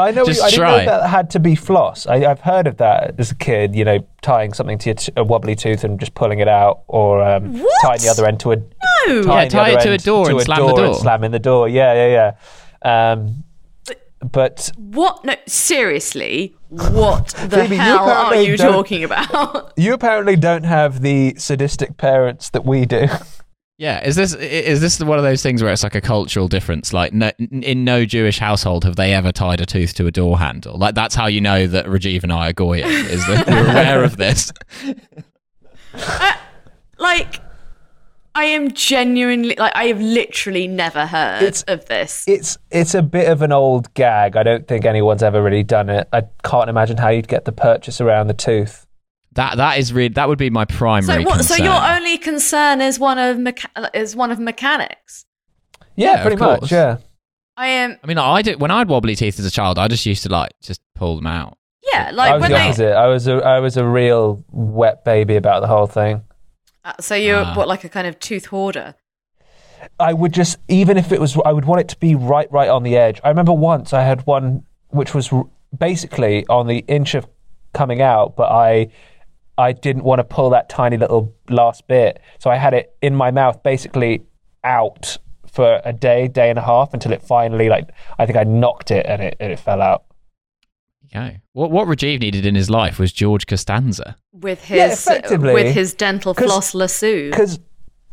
S3: I know.
S1: Just
S3: I didn't
S1: try.
S3: know that had to be floss. I, I've heard of that as a kid. You know, tying something to your t- a wobbly tooth and just pulling it out, or um, tying the other end to a
S2: No.
S3: tying
S1: Yeah,
S3: the
S1: tie it to a
S3: end
S1: door and slam the door.
S3: slamming the door. Yeah, yeah, yeah. Um, but
S2: What? No, seriously. What the
S3: Phoebe, you
S2: hell are you talking about? [LAUGHS]
S3: you apparently don't have the sadistic parents that we do.
S1: Yeah, is this is this one of those things where it's like a cultural difference? Like, no, in no Jewish household have they ever tied a tooth to a door handle. Like, that's how you know that Rajiv and I are goyim. Is that we're aware of this? [LAUGHS]
S2: Uh, like, I am genuinely like I have literally never heard
S3: It's-
S2: of this.
S3: It's it's a bit of an old gag. I don't think anyone's ever really done it. I can't imagine how you'd get the purchase around the tooth.
S1: That that is really that would be my
S2: so
S1: primary
S2: what? So your only concern is one of mecha- is one of mechanics.
S3: Yeah,
S1: Yeah,
S3: pretty
S1: of
S3: much. Yeah.
S2: I am.
S1: I mean, I did when I had wobbly teeth as a child. I just used to like just pull them out.
S2: Yeah, like
S3: I
S2: like
S3: was
S2: when
S3: the
S2: they.
S3: opposite. I was a I was a real wet baby about the whole thing.
S2: Uh, so you're
S1: Ah.
S2: what like a kind of tooth hoarder.
S3: I would just even if it was I would want it to be right right on the edge. I remember once I had one which was r- basically on the inch of coming out, but I I didn't want to pull that tiny little last bit, so I had it in my mouth basically out for a day, day and a half until it finally like I think I knocked it and it and it fell out.
S1: Okay. What what Rajiv needed in his life was George Costanza.
S2: with his
S3: effectively.
S2: with his dental floss lasso.
S3: because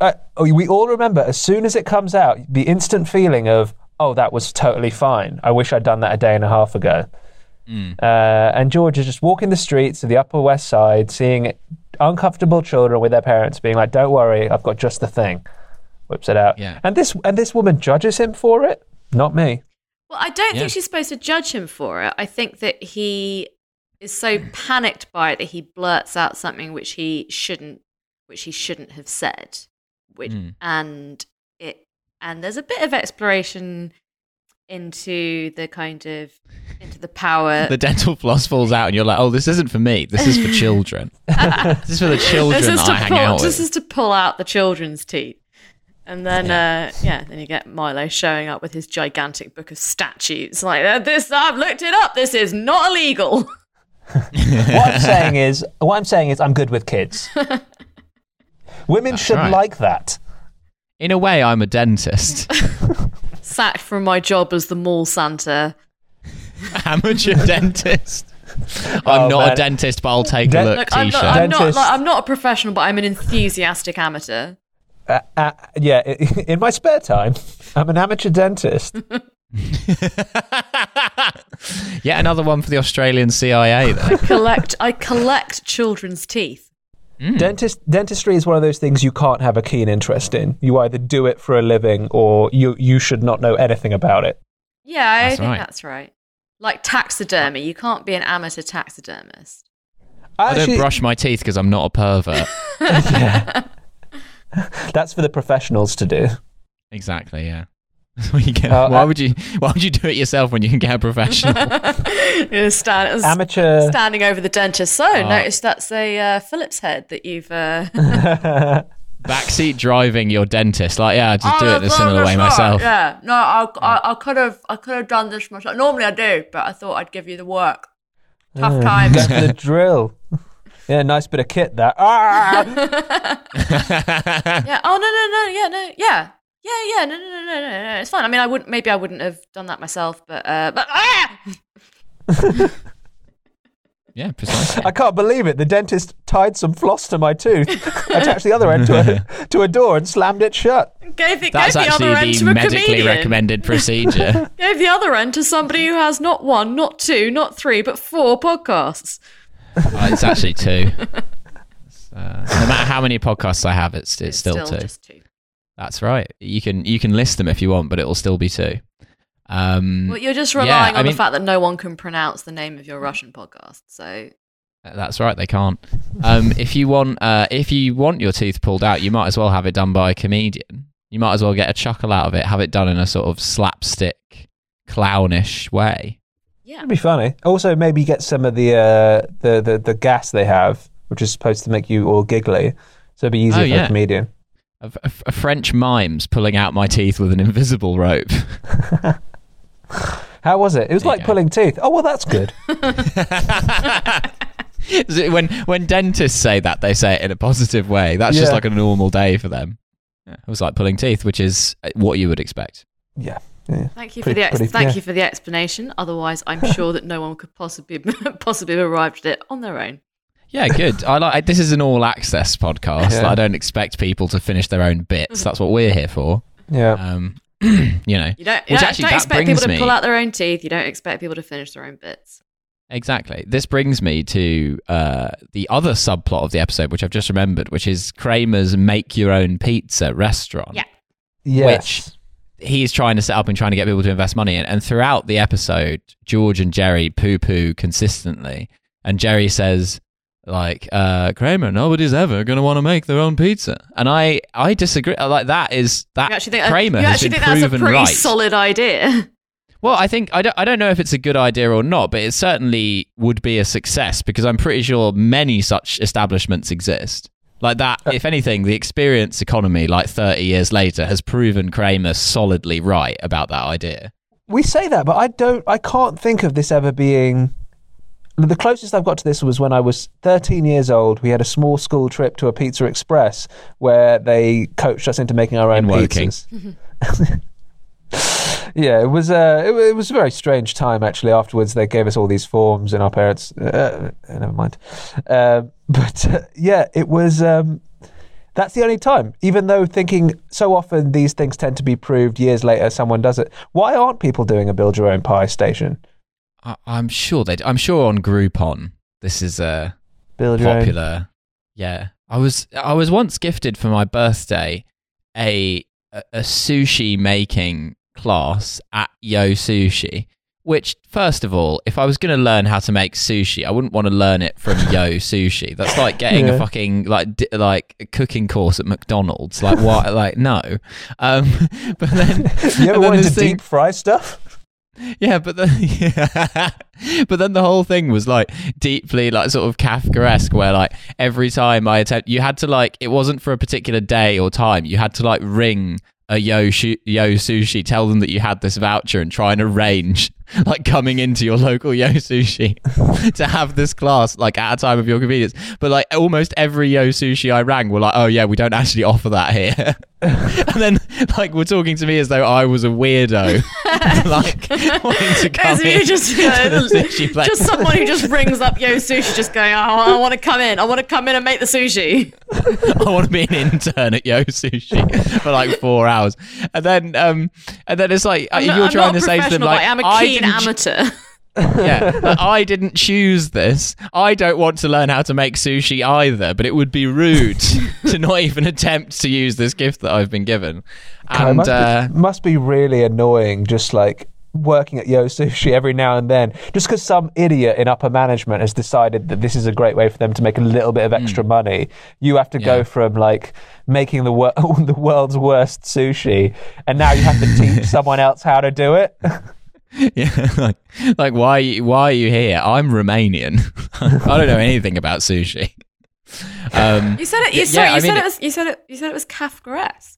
S3: uh, we all remember as soon as it comes out, the instant feeling of "oh, that was totally fine." I wish I'd done that a day and a half ago.
S1: Mm.
S3: Uh, and George is just walking the streets of the Upper West Side, seeing uncomfortable children with their parents, being like, "Don't worry, I've got just the thing." Whips it out.
S1: Yeah.
S3: And this and this woman judges him for it. Not me.
S2: Well, I don't
S1: Yeah.
S2: think she's supposed to judge him for it. I think that he is so panicked by it that he blurts out something which he shouldn't, which he shouldn't have said. Which
S1: Mm.
S2: and it and there's a bit of exploration into the kind of into the power.
S1: The dental floss falls out, and you're like, "Oh, this isn't for me. This is for children. [LAUGHS] this is for the children
S2: this is
S1: that
S2: to
S1: I hang
S2: pull,
S1: out
S2: this
S1: with."
S2: is to pull out the children's teeth. And then, uh, yeah, then you get Milo showing up with his gigantic book of statutes. Like "Uh, this, I've looked it up. This is not illegal. [LAUGHS]
S3: What I'm saying is, what I'm saying is, I'm good with kids. [LAUGHS] Women should
S1: right.
S3: like that.
S1: In a way, I'm a dentist,
S2: Sacked from my job as the mall Santa. [LAUGHS]
S1: amateur [LAUGHS] dentist. I'm
S3: Oh,
S1: not
S3: man.
S1: a dentist, but I'll take
S3: Den-
S1: a look.
S2: Look, I'm
S1: T-shirt.
S2: not, I'm, not, like, I'm not a professional, but I'm an enthusiastic amateur.
S3: Uh, uh, yeah, [LAUGHS] in my spare time, I'm an amateur dentist.
S1: Yet another one for the Australian CIA. Then.
S2: I collect, I collect children's teeth. Mm.
S3: Dentist dentistry is one of those things you can't have a keen interest in. You either do it for a living or you you should not know anything about it.
S2: Yeah, I
S1: That's
S2: think
S1: right.
S2: that's right. Like taxidermy, you can't be an amateur taxidermist.
S1: I don't brush my teeth because I'm not a pervert. [LAUGHS] [LAUGHS]
S3: that's for the professionals to do.
S1: exactly. Yeah. [LAUGHS] Well, you get-
S3: Uh,
S1: why
S3: uh,
S1: would you? Why would you do it yourself when you can get a professional? [LAUGHS]
S2: You're stand,
S3: Amateur.
S2: standing over the dentist. So,
S1: Oh.
S2: notice that's a uh, Phillips head that you've. Uh, [LAUGHS]
S1: Backseat driving your dentist. Like, yeah, I just do
S2: Oh,
S1: it in a similar way myself.
S2: Yeah, no, I, I, I could have, I could have done this myself. Normally I do, but I thought I'd give you the work. Tough times.
S3: Go the drill. Yeah, nice bit of kit that. Ah!
S2: yeah. Oh no, no, no. Yeah, no. Yeah. Yeah, yeah. No, no, no, no, no, no. It's fine. I mean, I wouldn't. Maybe I wouldn't have done that myself, but, uh, but ah! [LAUGHS]
S1: yeah, precisely.
S3: I can't believe it. The dentist tied some floss to my tooth, [LAUGHS] attached the other end to a, [LAUGHS] to a door, and slammed it shut.
S2: gave the,
S1: That's
S2: gave the other end
S1: the
S2: to a
S1: medically
S2: comedian.
S1: recommended procedure.
S2: Gave the other end to somebody who has not one, not two, not three, but four podcasts.
S1: Uh, it's actually two. Uh, no matter how many podcasts I have, it's it's, still, two.
S2: just two.
S1: That's right. You can you can list them if you want, but it will still be two. Um,
S2: Well, you're just
S1: Yeah,
S2: relying
S1: I
S2: on
S1: mean-
S2: the fact that no one can pronounce the name of your Russian podcast. So
S1: That's right. They can't. Um, [LAUGHS] if you want, uh, if you want your teeth pulled out, you might as well have it done by a comedian. You might as well get a chuckle out of it. Have it done in a sort of slapstick, clownish way.
S2: yeah,
S3: it'd be funny. Also, maybe get some of the uh, the, the the gas they have, which is supposed to make you all giggly. So it'd be easier
S1: Oh,
S3: for
S1: yeah.
S3: a comedian.
S1: A, a- a French mimes pulling out my teeth with an invisible rope. [LAUGHS]
S3: How was it? It was
S1: There
S3: like pulling teeth. Oh well, that's good. [LAUGHS]
S1: When when dentists say that, they say it in a positive way. That's just like a normal day for them. Yeah, it was like pulling teeth, which is uh, what you would expect.
S3: Yeah. yeah.
S2: thank you for the ex-
S3: pretty-
S2: thank
S3: yeah.
S2: you for the explanation. Otherwise, I'm sure that no one could possibly [LAUGHS] possibly have arrived at it on their own.
S1: Yeah, good. I like. This is an all access podcast.
S3: Yeah.
S1: I don't expect people to finish their own bits. That's what we're here for.
S3: Yeah.
S1: Um, [CLEARS THROAT] you know,
S2: You don't,
S1: Which
S2: you don't,
S1: actually,
S2: don't
S1: that
S2: expect people to
S1: me-
S2: pull out their own teeth. You don't expect people to finish their own bits.
S1: exactly. This brings me to uh, the other subplot of the episode, which I've just remembered, which is Kramer's make your own pizza restaurant.
S2: Yeah.
S3: yes.
S1: he's trying to set up and trying to get people to invest money in. And throughout the episode, George and Jerry poo poo consistently. And Jerry says, like, uh, Kramer, nobody's ever going to want to make their own pizza. And I, I disagree. Like, that is, that
S2: You actually think,
S1: Kramer
S2: you
S1: has
S2: actually
S1: been
S2: think that's a
S1: proven
S2: pretty
S1: right.
S2: solid idea. [LAUGHS]
S1: Well, I think I don't, I don't know if it's a good idea or not, but it certainly would be a success because I'm pretty sure many such establishments exist. Like that, if anything, the experience economy, like 30 years later, has proven Kramer solidly right about that idea.
S3: We say that, but I don't. I can't think of this ever being. The closest I've got to this was when I was 13 years old. We had a small school trip to a Pizza Express where they coached us into making our own
S1: In Woking.
S3: pizzas. [LAUGHS] yeah, it was. Uh, it, it was a very strange time actually. Afterwards, they gave us all these forms, and our parents. Uh, uh, never mind. Um but uh, yeah, it was. Um, that's the only time. Even though thinking so often these things tend to be proved years later, someone does it. Why aren't people doing a build your own pie station?
S1: I, I'm sure they. I'm sure on Groupon this is a
S3: Build
S1: popular. Yeah, I was I was once gifted for my birthday a a, a sushi making class at Yo Sushi. Which, first of all, if I was going to learn how to make sushi, I wouldn't want to learn it from Yo [LAUGHS] Sushi. That's like getting a fucking like di- like a cooking course at McDonald's. Like what? like no. Um, [LAUGHS] but then [LAUGHS]
S3: You ever wanted to
S1: thing-
S3: deep fry stuff?
S1: Yeah, but then [LAUGHS] but then the whole thing was like deeply like sort of Kafkaesque, where like every time I attempt, you had to like it wasn't for a particular day or time. You had to like ring a yo Shu- yo sushi, tell them that you had this voucher, and try and arrange [LAUGHS] like coming into your local [LAUGHS] yo sushi [LAUGHS] to have this class like at a time of your convenience. But like almost every yo sushi I rang were like, oh yeah, we don't actually offer that here. and then like were talking to me as though I was a weirdo, like wanting to come in
S2: just,
S1: to the
S2: just someone who just rings up Yo Sushi, just going, "Oh, I want to come in. I want to come in and make the sushi."
S1: I want to be an intern at Yo Sushi for like four hours, and then um, and then it's like
S2: I'm
S1: you're
S2: not,
S1: trying to say to them like
S2: I am a keen
S1: didn't ch-
S2: amateur. [LAUGHS]
S1: yeah, like, I didn't choose this. I don't want to learn how to make sushi either, but it would be rude to [LAUGHS] not even attempt to use this gift that I've been given.
S3: God, it
S1: And
S3: must,
S1: uh,
S3: be, must be really annoying just like working at Yo Sushi every now and then just because some idiot in upper management has decided that this is a great way for them to make a little bit of extra money you have to
S1: Yeah.
S3: go from like making the, wor- [LAUGHS] the world's worst sushi and now you have to teach someone else how to do it [LAUGHS]
S1: yeah, like, like why why are you here? I'm Romanian. [LAUGHS] I don't know anything about sushi. Um,
S2: You said it. You,
S1: Yeah,
S2: sorry,
S1: I
S2: you
S1: mean,
S2: said
S1: it-
S2: was. You said it. You said it was Kafkaesque.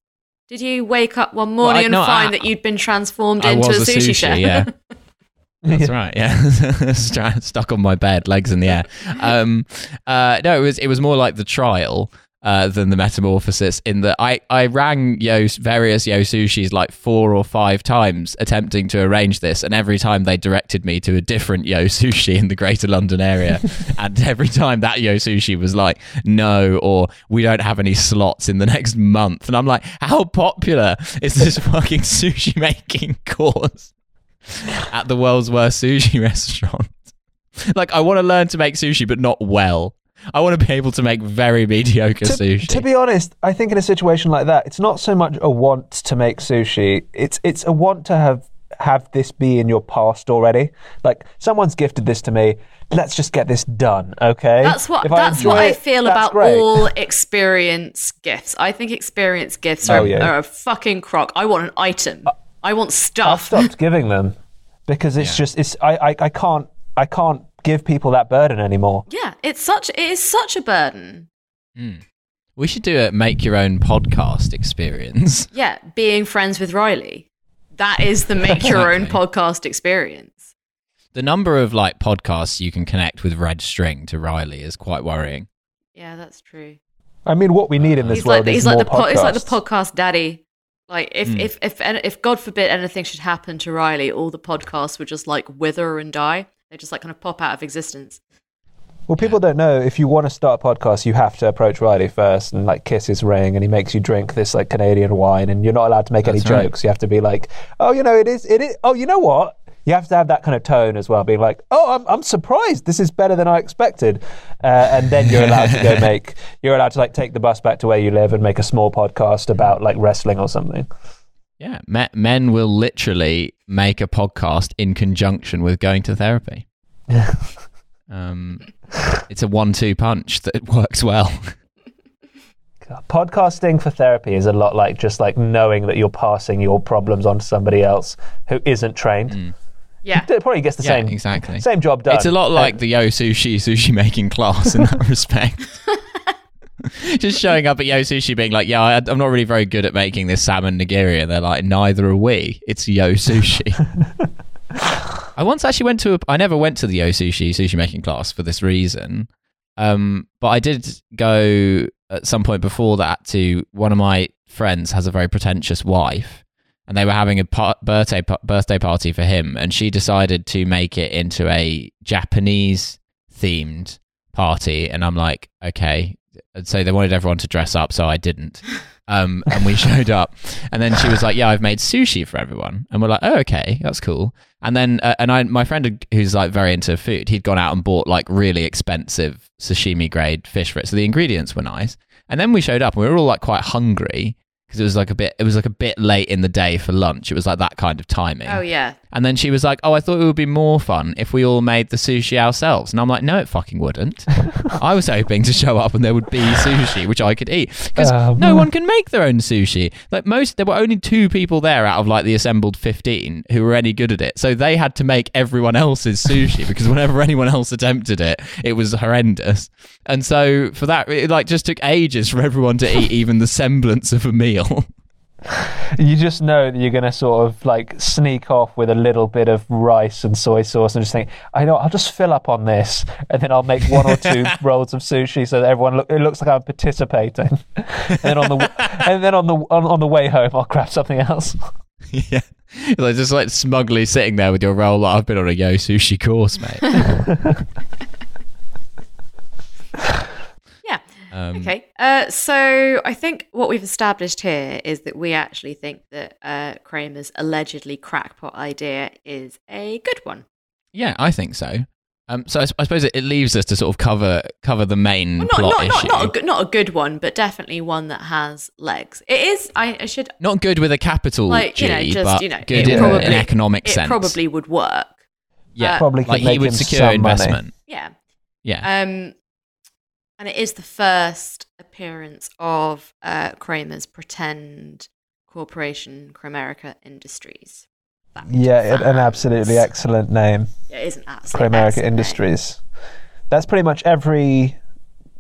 S2: Did you wake up one morning
S1: I-
S2: and find
S1: I-
S2: that you'd been transformed into a sushi, chef?
S1: Yeah. [LAUGHS] That's right. Yeah, stuck on my bed, legs in the air. Um, uh, no, it was it was more like the trial uh, than the metamorphosis. In that I I rang Yo various Yo sushis like four or five times, attempting to arrange this, and every time they directed me to a different Yo sushi in the Greater London area, [LAUGHS] and every time that Yo sushi was like no, or we don't have any slots in the next month, and I'm like, how popular is this fucking sushi making course? at the world's worst sushi [LAUGHS] restaurant. like, I want to learn to make sushi, but not well. [LAUGHS] I want to be able to make very mediocre
S3: to,
S1: sushi.
S3: to be honest, I think in a situation like that, it's not so much a want to make sushi. It's it's a want to have have this be in your past already. Like someone's gifted this to me. Let's just get this done, okay?
S2: That's what
S3: If I
S2: that's
S3: enjoy
S2: what I feel about
S3: great.
S2: all experience gifts. I think experience gifts oh, are,
S3: Oh, yeah.
S2: are a fucking crock. I want an item. Uh, I want
S3: I've
S2: stuff.
S3: stopped giving them because it's just it's I, I I can't I can't give people that burden anymore.
S2: Yeah, it's such it is such a burden. Hmm.
S1: we should do a make your own podcast experience. [LAUGHS]
S2: Yeah, being friends with Riley. That is the make your own podcast experience.
S1: The number of like podcasts you can connect with Red String to Riley is quite worrying.
S2: Yeah, that's true.
S3: I mean, what we need in this
S2: He's
S3: world
S2: like
S3: is
S2: he's
S3: more
S2: like the po- he's like the podcast daddy. Like if if if if if God forbid anything should happen to Riley, all the podcasts would just like wither and die. They just like kind of pop out of existence.
S3: Well, people don't know if you want to start a podcast, you have to approach Riley first and like kiss his ring, and he makes you drink this like Canadian wine, and you're not allowed to make any
S1: right.
S3: jokes. You have to be like, oh, you know, it is, it is. Oh, you know what? You have to have that kind of tone as well, being like, oh, I'm, I'm surprised. This is better than I expected, uh, and then you're allowed to go [LAUGHS] make. You're allowed to like take the bus back to where you live and make a small podcast about like wrestling or something.
S1: Yeah, men will literally make a podcast in conjunction with going to therapy. [LAUGHS] um, it's a one-two punch that works well.
S3: Podcasting for therapy is a lot like just like knowing that you're passing your problems on to somebody else who isn't trained.
S2: Yeah.
S3: It probably gets the
S1: yeah,
S3: same
S1: exactly.
S3: same job done.
S1: It's a lot like the Yo Sushi sushi making class in that [LAUGHS] respect. [LAUGHS] [LAUGHS] Just showing up at Yo Sushi being like, yeah, I, I'm not really very good at making this salmon nigiri. And they're like, neither are we. It's Yo Sushi. [LAUGHS] I once actually went to a, I never went to the Yo Sushi sushi making class for this reason. Um, but I did go at some point before that to one of my friends has a very pretentious wife and they were having a par- birthday pa- birthday party for him, and she decided to make it into a Japanese themed party. And I'm like, okay. And so they wanted everyone to dress up, so I didn't. Um, and we [LAUGHS] showed up, and then she was like, "Yeah, I've made sushi for everyone," and we're like, "Oh, okay, that's cool." And then, uh, and I, my friend who's like very into food, he'd gone out and bought like really expensive sashimi grade fish for it, so the ingredients were nice. And then we showed up, and we were all like quite hungry because it was like a bit, it was like a bit late in the day for lunch. It was like that kind of timing.
S2: Oh yeah.
S1: And then she was like, "Oh, I thought it would be more fun if we all made the sushi ourselves." And I'm like, "No, it fucking wouldn't." [LAUGHS] I was hoping to show up and there would be sushi which I could eat because
S3: Um.
S1: no one can make their own sushi. Like most, there were only two people there out of like the assembled fifteen who were any good at it, so they had to make everyone else's sushi because whenever [LAUGHS] anyone else attempted it, it was horrendous. And so for that, it like just took ages for everyone to eat [LAUGHS] even the semblance of a meal. [LAUGHS]
S3: You just know that you're going to sort of like sneak off with a little bit of rice and soy sauce and just think, I know, I'll just fill up on this and then I'll make one or two [LAUGHS] rolls of sushi so that everyone look, it looks like I'm participating. [LAUGHS] and then on the and then on the on, on the way home, I'll grab something else.
S1: yeah. Like just like smugly sitting there with your roll. Like, I've been on a yo sushi course, mate.
S2: Yeah.
S1: Um,
S2: Okay. Uh, so I think what we've established here is that we actually think that uh, Kramer's allegedly crackpot idea is a good one.
S1: Yeah, I think so. Um, so I suppose it, it leaves us to sort of cover cover the main
S2: Well, not,
S1: plot
S2: not, not,
S1: issue.
S2: not, a, good- not a good one, but definitely one that has legs. It is. I, I should
S1: Not good with a capital
S2: like
S1: G,
S2: you know just
S1: but
S2: you know
S1: good
S2: it
S1: in
S2: probably
S1: an economic
S2: it
S1: sense.
S2: probably would work.
S1: yeah,
S2: uh,
S3: Probably could
S1: like
S3: make
S1: he would
S3: him
S1: secure
S3: some money.
S1: investment.
S2: Yeah.
S1: Yeah,
S2: Um, and it is the first appearance of uh, Kramer's pretend corporation, Kramerica Industries. That
S3: Yeah, it, an absolutely excellent name,
S2: Yeah, it is an absolute
S3: Kramerica
S2: excellent name.
S3: Industries. That's pretty much every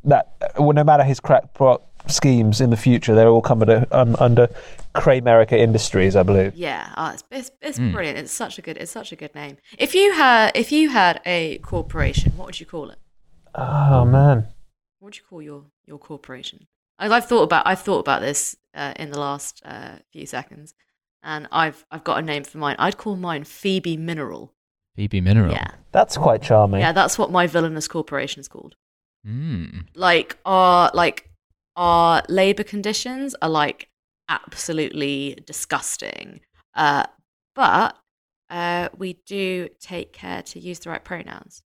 S3: that. Well, no matter his crackpot schemes in the future, they're all come under, um, under Kramerica Industries, I believe.
S2: Yeah, oh, it's it's, it's
S1: Mm.
S2: brilliant. It's such a good it's such a good name. If you had if you had a corporation, what would you call it?
S3: Oh man.
S2: What would you call your your corporation? I've, I've thought about I've thought about this uh, in the last uh, few seconds, and I've I've got a name for mine. I'd call mine Phoebe Mineral.
S1: Phoebe Mineral.
S2: Yeah,
S3: That's quite charming.
S2: yeah, that's what my villainous corporation is called.
S1: Mm.
S2: Like our like our labor conditions are like absolutely disgusting, uh, but uh, we do take care to use the right pronouns.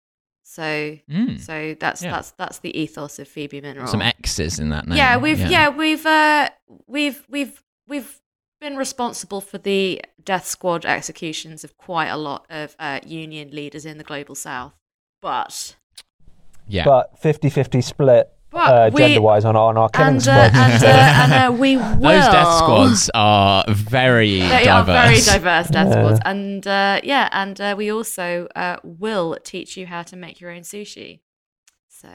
S2: So
S1: Mm.
S2: so that's
S1: Yeah.
S2: that's that's the ethos of Phoebe Mineral.
S1: Some X's in that name.
S2: Yeah, we've yeah, we've uh we've we've we've been responsible for the death squad executions of quite a lot of uh, union leaders in the global south. But
S1: yeah.
S3: But 50-50 split
S2: but
S3: uh, gender-wise on our, on our killing
S2: and, uh,
S3: squads. [LAUGHS]
S2: and, uh, and uh, we will [LAUGHS]
S1: Those death squads are very
S2: They are very
S1: diverse.
S2: diverse death
S3: Yeah.
S2: squads, and uh, yeah, and uh, we also uh, will teach you how to make your own sushi. So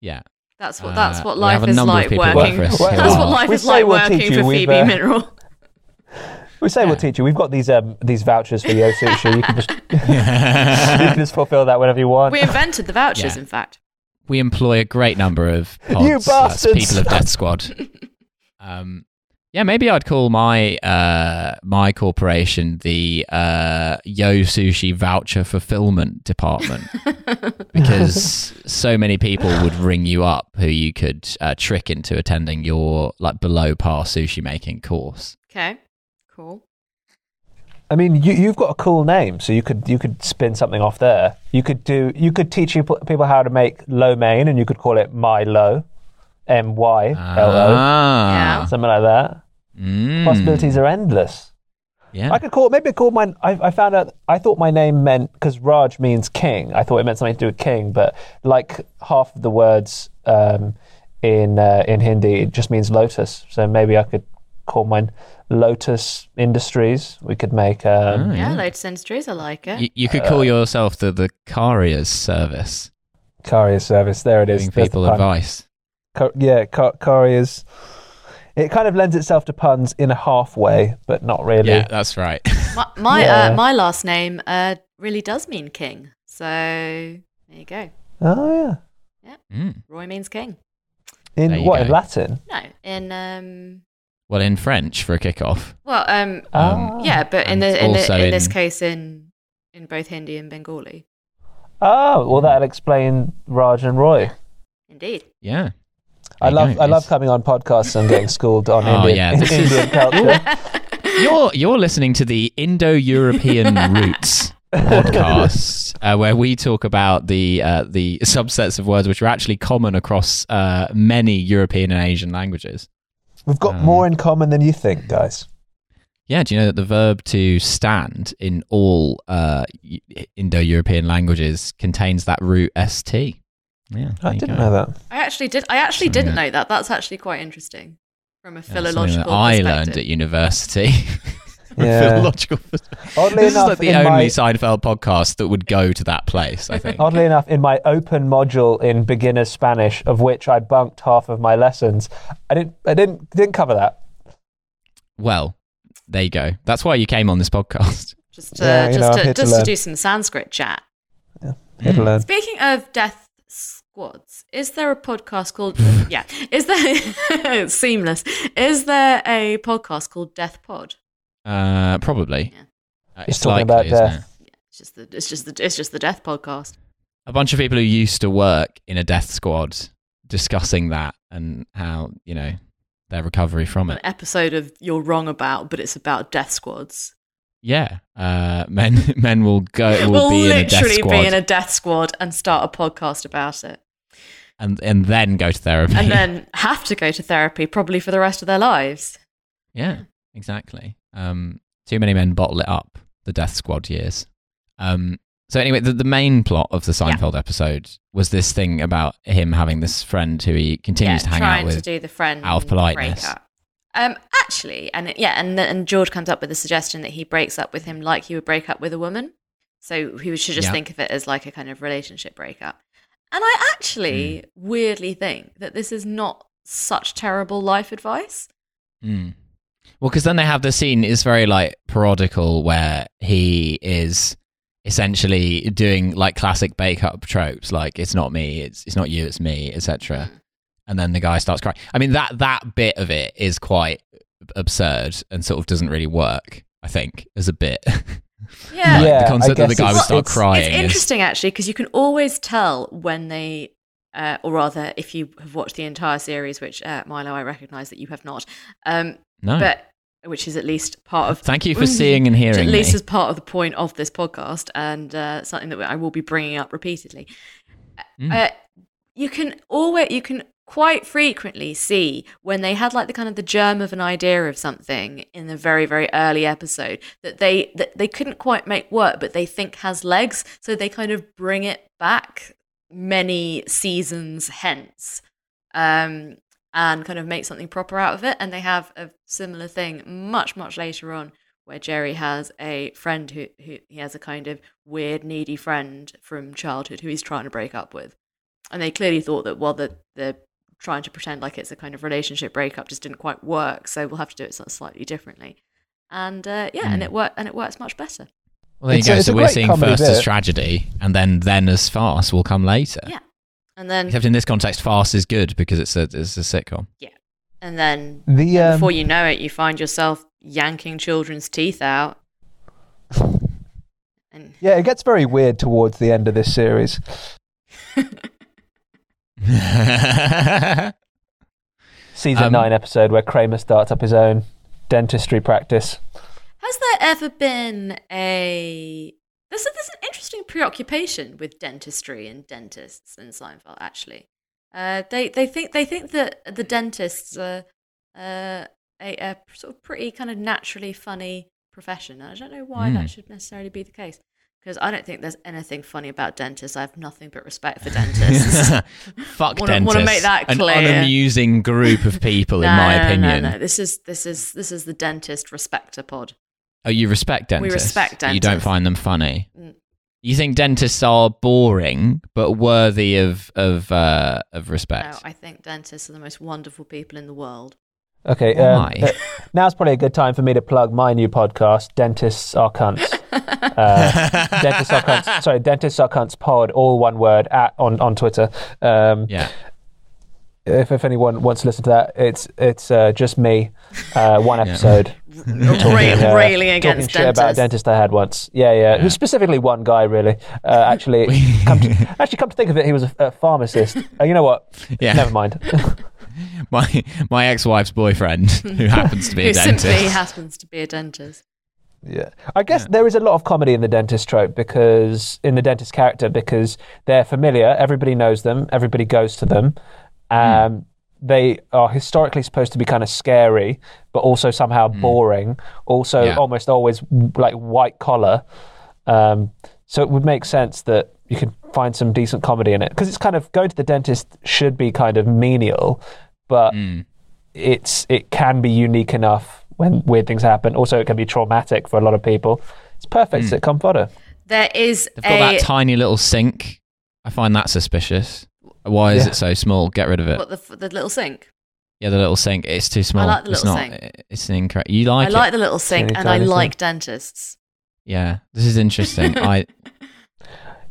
S1: Yeah.
S2: that's what
S1: Uh,
S2: that's what
S1: we
S2: life is like working.
S1: for [LAUGHS]
S3: Well,
S2: That's what life
S3: We
S2: is like
S3: we'll
S2: working for
S3: we've,
S2: Phoebe
S3: uh,
S2: Mineral.
S3: we say we'll teach you. We've got these um, these vouchers for Yo Sushi. You can just you can just fulfill that whenever you want.
S2: We invented the vouchers,
S1: Yeah.
S2: in fact.
S1: We employ a great number of [LAUGHS] pods,
S3: You
S1: that's
S3: bastards!
S1: people of Death Squad. [LAUGHS] Um, yeah, maybe I'd call my uh, my corporation the uh, Yo Sushi Voucher Fulfillment Department [LAUGHS] because so many people would ring you up who you could uh, trick into attending your like below par sushi making course.
S2: Okay, cool.
S3: I mean, you, you've got a cool name, so you could you could spin something off there. You could do you could teach people people how to make lo mein, and you could call it my lo, M Y L O,
S1: Ah,
S3: something like that.
S1: Mm.
S3: Possibilities are endless.
S1: Yeah.
S3: I could call maybe I call mine. I, I found out. I thought my name meant because Raj means king. I thought it meant something to do with king, but like half of the words um, in uh, in Hindi, it just means lotus. So maybe I could call mine Lotus Industries. We could make. Um,
S1: Oh,
S2: Yeah,
S1: yeah.
S2: Lotus Industries, I like it.
S1: You, you could call yourself the the Carriers Service,
S3: Courier service. There it is.
S1: giving
S3: There's the
S1: people advice.
S3: Co- yeah, co- couriers. It kind of lends itself to puns in a half way, but not really.
S1: Yeah, that's right. [LAUGHS]
S2: My my,
S3: Yeah.
S2: uh, my last name uh, really does mean king. So there you go.
S3: Oh yeah.
S1: Mm.
S2: Roy means king.
S3: In
S1: There you
S3: what in. Latin?
S2: No, in um,
S1: Well, in French for a kickoff.
S2: well, um,
S3: Ah.
S2: yeah, but in the in, the,
S1: also
S2: in this case, in in both Hindi and Bengali,
S3: Oh, well, that'll explain Raj and Roy.
S2: indeed.
S1: Yeah.
S3: I
S1: There you
S3: love
S1: go.
S3: I love coming on podcasts and getting schooled on [LAUGHS]
S1: Oh,
S3: Indian,
S1: yeah, this [LAUGHS] is-
S3: Indian culture. [LAUGHS]
S1: You're you're listening to the Indo-European Roots podcast, uh, where we talk about the uh, the subsets of words which are actually common across uh, many European and Asian languages.
S3: We've got
S1: Um,
S3: more in common than you think, guys.
S1: Yeah, do you know that the verb to stand in all uh, Indo-European languages contains that root st? Yeah,
S3: I didn't
S1: go.
S3: know that.
S2: I actually did. I actually
S1: Something
S2: didn't
S1: that-
S2: know that. That's actually quite interesting from a
S1: Yeah,
S2: philological
S1: that I learned at university. [LAUGHS] [LAUGHS] From a
S3: Yeah.
S1: philological. [LAUGHS]
S3: Oddly
S1: This is
S3: enough,
S1: like the
S3: in
S1: only
S3: my,
S1: Seinfeld podcast that would go to that place. I think.
S3: oddly enough, in my open module in beginner Spanish, of which I bunked half of my lessons, I didn't I didn't didn't cover that.
S1: Well, there you go. That's why you came on this podcast. [LAUGHS]
S2: Just to,
S3: Yeah, you know,
S2: just, to,
S3: here to
S2: just to do some Sanskrit chat.
S3: Here to hmm. learn.
S2: Speaking of death squads, is there a podcast called yeah? Is there seamless? Is there a podcast called Death Pod?
S1: Uh, probably.
S2: Yeah.
S1: Uh,
S3: It's
S1: it's
S3: talking
S1: likely,
S3: about death.
S1: it?
S2: It's just the it's just the it's just the Death podcast.
S1: A bunch of people who used to work in a death squad discussing that and how you know their recovery from it.
S2: An episode of You're Wrong About, but it's about death squads.
S1: Yeah, uh, men [LAUGHS] men will go [LAUGHS] will
S2: we'll
S1: be in a death
S2: literally
S1: squad
S2: be in a death squad and start a podcast about it,
S1: and and then go to therapy.
S2: and then [LAUGHS] have to go to therapy probably for the rest of their lives.
S1: yeah, exactly. Um, too many men bottle it up. The death squad years. Um, so anyway, the, the main plot of the Seinfeld episode was this thing about him having this friend who he continues to hang
S2: trying
S1: out with.
S2: to do the friend
S1: out of politeness.
S2: Um, actually, and it- yeah, and and George comes up with the suggestion that he breaks up with him like he would break up with a woman. So he should just
S1: Yeah.
S2: think of it as like a kind of relationship breakup. And I actually
S1: Hmm.
S2: weirdly think that this is not such terrible life advice.
S1: Mm. Well, because then they have the scene is very like parodical where he is essentially doing like classic bake up tropes, like it's not me, it's it's not you, it's me, etc.
S2: Mm.
S1: And then the guy starts crying. I mean that that bit of it is quite absurd and sort of doesn't really work. I think as a bit. [LAUGHS]
S2: Yeah.
S1: Like,
S3: Yeah,
S1: the concept that the guy would
S3: it's-
S1: start
S3: it's-
S1: crying
S2: It's
S1: is
S2: interesting actually because you can always tell when they, uh, or rather, if you have watched the entire series, which uh, Milo, I recognise that you have not, um,
S1: no.
S2: but which is at least part of
S1: Thank you for seeing and [LAUGHS] hearing
S2: at least
S1: me.
S2: is part of the point of this podcast and uh, something that I will be bringing up repeatedly.
S1: Mm.
S2: Uh, you can always, you can quite frequently see when they had like the kind of the germ of an idea of something in the very very early episode that they that they couldn't quite make work but they think has legs so they kind of bring it back many seasons hence um and kind of make something proper out of it and they have a similar thing much much later on where Jerry has a friend who, who he has a kind of weird needy friend from childhood who he's trying to break up with and they clearly thought that while the the trying to pretend like it's a kind of relationship breakup just didn't quite work so we'll have to do it sort of slightly differently and uh, yeah and
S1: Mm.
S2: it worked and it works much better
S1: well, there you
S3: It's a-
S1: go.
S3: it's
S1: So we're seeing
S3: comedy
S1: first as tragedy, and then then as farce will come later.
S2: yeah and then
S1: Except in this context, farce is good because it's a it's a sitcom.
S2: Yeah, and then
S3: The um,
S2: before you know it you find yourself yanking children's teeth out [LAUGHS] and
S3: yeah, it gets very weird towards the end of this series. [LAUGHS] Season
S1: Um,
S3: nine episode where Kramer starts up his own dentistry practice.
S2: Has there ever been a there's, a, there's an interesting preoccupation with dentistry and dentists in Seinfeld. Actually, uh, they they think they think that the dentists are uh, a, a sort of pretty kind of naturally funny profession. And I don't know why
S1: Hmm.
S2: that should necessarily be the case because I don't think there's anything funny about dentists. I have nothing but respect for dentists. [LAUGHS]
S1: Fuck [LAUGHS]
S2: Wanna-
S1: dentists.
S2: wanna make that clear?
S1: An unamusing group of people, in [LAUGHS] my
S2: no, no,
S1: opinion.
S2: No, no, This is this is this is the dentist respecter pod.
S1: Oh, you respect dentists.
S2: We respect
S1: dentists. You don't find them funny.
S2: Mm.
S1: You think dentists are boring but worthy of of uh, of respect.
S2: No, I think dentists are the most wonderful people in the world.
S3: Okay,
S1: Why?
S3: um, uh, now's probably a good time for me to plug my new podcast, Dentists Are Cunts. [LAUGHS] Uh, dentists Are Cunts. [LAUGHS] Sorry, Dentists Are Cunts pod, all one word, at on on Twitter. Um,
S1: yeah.
S3: if, if anyone wants to listen to that, it's it's uh, just me, uh, one [LAUGHS] episode.
S2: Ra-
S3: uh,
S2: railing
S3: talking
S2: against
S3: shit about a dentist I had once. Yeah, yeah. Who's specifically one guy, really. Uh, actually, [LAUGHS] come to, actually, come to think of it, he was a, a pharmacist. Uh, you know what?
S1: Yeah.
S3: Never mind. [LAUGHS]
S1: my my ex-wife's boyfriend, who [LAUGHS] happens to be a
S2: Who
S1: dentist.
S2: simply happens to be a dentist.
S3: Yeah. I guess there is a lot of comedy in the dentist trope because in the dentist character because they're familiar, everybody knows them, everybody goes to them. Um, They are historically supposed to be kind of scary, but also somehow hmm. boring. Also,
S1: Yeah.
S3: almost always like white collar. Um, so it would make sense that you could find some decent comedy in it because it's kind of going to the dentist should be kind of menial, but hmm. it's it can be unique enough when weird things happen. Also, it can be traumatic for a lot of people. It's perfect hmm. sitcom fodder.
S2: There is
S1: They've got
S2: a
S1: that tiny little sink. I find that suspicious. Why is
S3: Yeah.
S1: it so small? Get rid of it.
S2: what the the little sink.
S1: Yeah, the little sink. It's too small.
S2: I like the
S1: it's
S2: little
S1: not.
S2: sink.
S1: It's incorrect. You like
S2: I
S1: it?
S2: like the little sink,
S3: Teeny
S2: and I like
S3: sink.
S2: dentists.
S1: Yeah, this is interesting. [LAUGHS] I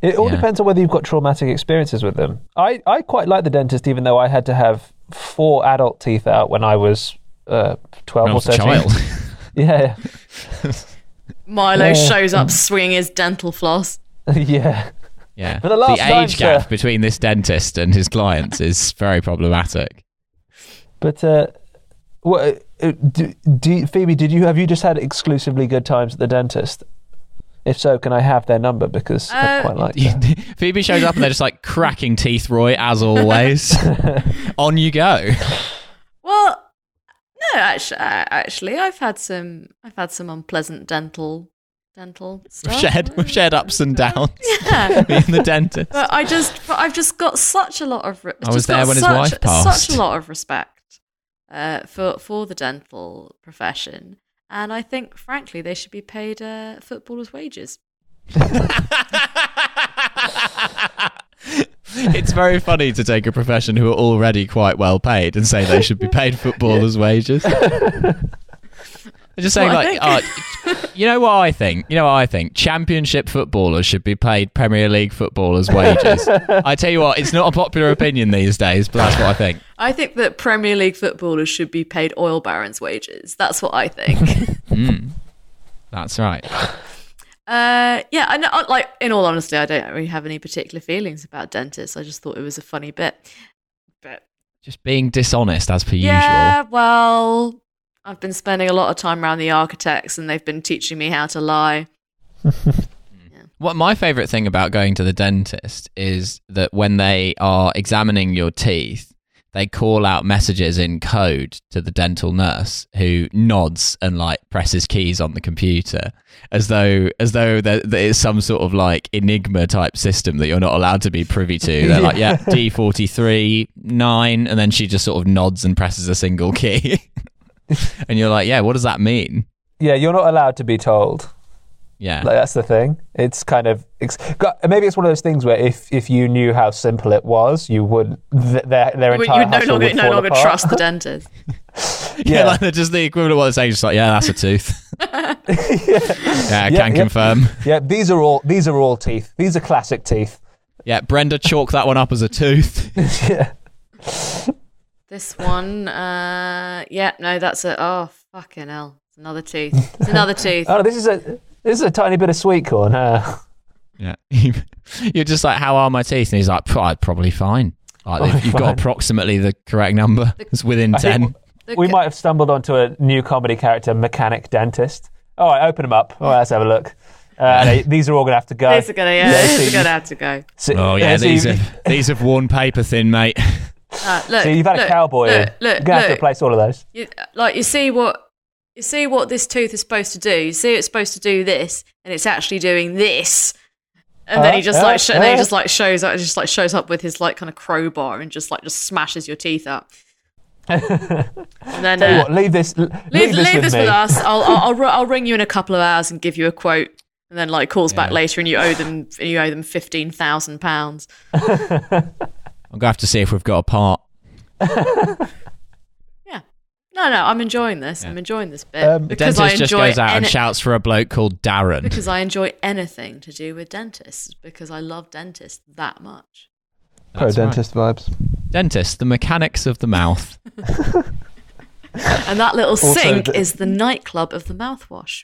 S3: It all
S1: Yeah.
S3: depends on whether you've got traumatic experiences with them. I, I quite like the dentist, even though I had to have four adult teeth out when I was uh, 12
S1: when I
S3: or
S1: was a
S3: 13.
S1: child. [LAUGHS]
S3: Yeah. [LAUGHS]
S2: Milo
S3: Yeah.
S2: shows up swinging his dental floss.
S3: yeah.
S1: Yeah,
S3: For the last time,
S1: age gap
S3: sir.
S1: between this dentist and his clients is very problematic.
S3: But uh, what, uh, do, do, Phoebe, did you have you just had exclusively good times at the dentist? If so, can I have their number because I
S2: Uh,
S3: quite like [LAUGHS] that.
S1: Phoebe shows up and they're just like cracking teeth, Roy, as always. [LAUGHS] On you go.
S2: Well, no, actually, actually, I've had some, I've had some unpleasant dental, dental stuff.
S1: We've shared, we've shared ups and downs. [LAUGHS]
S2: Yeah. [LAUGHS]
S1: Me and the dentist.
S2: But I just, but I've just got such a lot of. Re-
S1: I was there when his wife passed.
S2: Such a lot of respect uh, for for the dental profession, and I think, frankly, they should be paid uh, footballers' wages. [LAUGHS]
S1: it's very funny to take a profession who are already quite well paid and say they should be paid footballers' wages. They're just saying, like, oh, [LAUGHS] you know what I think? You know what I think? Championship footballers should be paid Premier League footballers' wages. [LAUGHS] I tell you what, it's not a popular opinion these days, but that's what I think.
S2: I think that Premier League footballers should be paid oil barons' wages. That's what I think. [LAUGHS]
S1: That's right.
S2: Uh, yeah, I know. Like, in all honesty, I don't really have any particular feelings about dentists. I just thought it was a funny bit. But
S1: Just being dishonest as per
S2: yeah,
S1: usual.
S2: Yeah, well, I've been spending a lot of time around the architects, and they've been teaching me how to lie. [LAUGHS]
S1: What my favorite thing about going to the dentist is that when they are examining your teeth, they call out messages in code to the dental nurse who nods and like presses keys on the computer as though as though there, there is some sort of like enigma type system that you're not allowed to be privy to. They're like, yeah, [LAUGHS] D forty three nine, and then she just sort of nods and presses a single key, [LAUGHS] [LAUGHS] and you're like, yeah, what does that mean?
S3: Yeah, you're not allowed to be told.
S1: Yeah,
S3: Like, that's the thing. It's kind of ex- got- maybe it's one of those things where if, if you knew how simple it was, you would th- their their
S2: You would no longer,
S3: would
S2: no longer
S3: apart.
S2: trust the [LAUGHS] dentist. [LAUGHS]
S1: yeah,
S3: yeah.
S1: like they're just the equivalent of what they're saying. Just like, yeah, that's a tooth. yeah, I
S3: Yeah,
S1: can
S3: yeah.
S1: confirm.
S3: Yeah, these are all these are all teeth. These are classic teeth.
S1: Yeah, Brenda chalk that one up as a tooth.
S3: yeah.
S2: This one, uh, yeah, no, that's a. Oh, fucking hell. It's another tooth. It's another [LAUGHS] tooth.
S3: Oh, this is a this is a tiny bit of sweet corn. Uh,
S1: Yeah, [LAUGHS] you're just like, how are my teeth? And he's like, "Pro- probably fine. Like
S3: Probably
S1: you've got approximately the correct number. It's within
S3: I
S1: ten.
S2: Look
S3: we might have stumbled onto a new comedy character, mechanic dentist. All right, open them up. All right, let's have a look. Uh, they- these are all gonna have to go.
S2: These are gonna, yeah,
S3: Yeah,
S2: these are gonna have to go.
S3: So-
S1: Oh yeah,
S3: so
S1: these
S3: you-
S1: have these have worn paper thin, mate. [LAUGHS]
S2: Uh, look,
S3: So you've had
S2: look,
S3: a cowboy.
S2: Look, look,
S3: You're gonna have to replace all of those.
S2: You, like you see what you see what this tooth is supposed to do. You see it's supposed to do this, and it's actually doing this. And then he just
S3: Uh,
S2: like
S3: uh,
S2: sh- and then he
S3: uh.
S2: just like shows up, just like shows up with his like kind of crowbar and just like just smashes your teeth up. [LAUGHS] and then uh,
S3: what, leave this. Leave,
S2: leave,
S3: this
S2: leave
S3: with
S2: this
S3: me.
S2: with us. I'll, I'll I'll I'll ring you in a couple of hours and give you a quote. And then like calls back later, and you owe them you owe them fifteen thousand pounds. [LAUGHS]
S1: I'm gonna have to see if we've got a part. [LAUGHS]
S2: Yeah. No, no, I'm enjoying this. I'm enjoying this bit
S3: Um,
S2: because
S1: Dentist
S2: I
S1: just
S2: enjoy
S1: goes out and shouts for a bloke called Darren.
S2: because I enjoy anything to do with dentists because I love dentists that much.
S3: Pro
S1: That's right.
S3: dentist vibes.
S1: Dentist, the mechanics of the mouth. [LAUGHS] [LAUGHS]
S2: And that little
S3: Also
S2: sink
S3: the-
S2: is the nightclub of the mouthwash.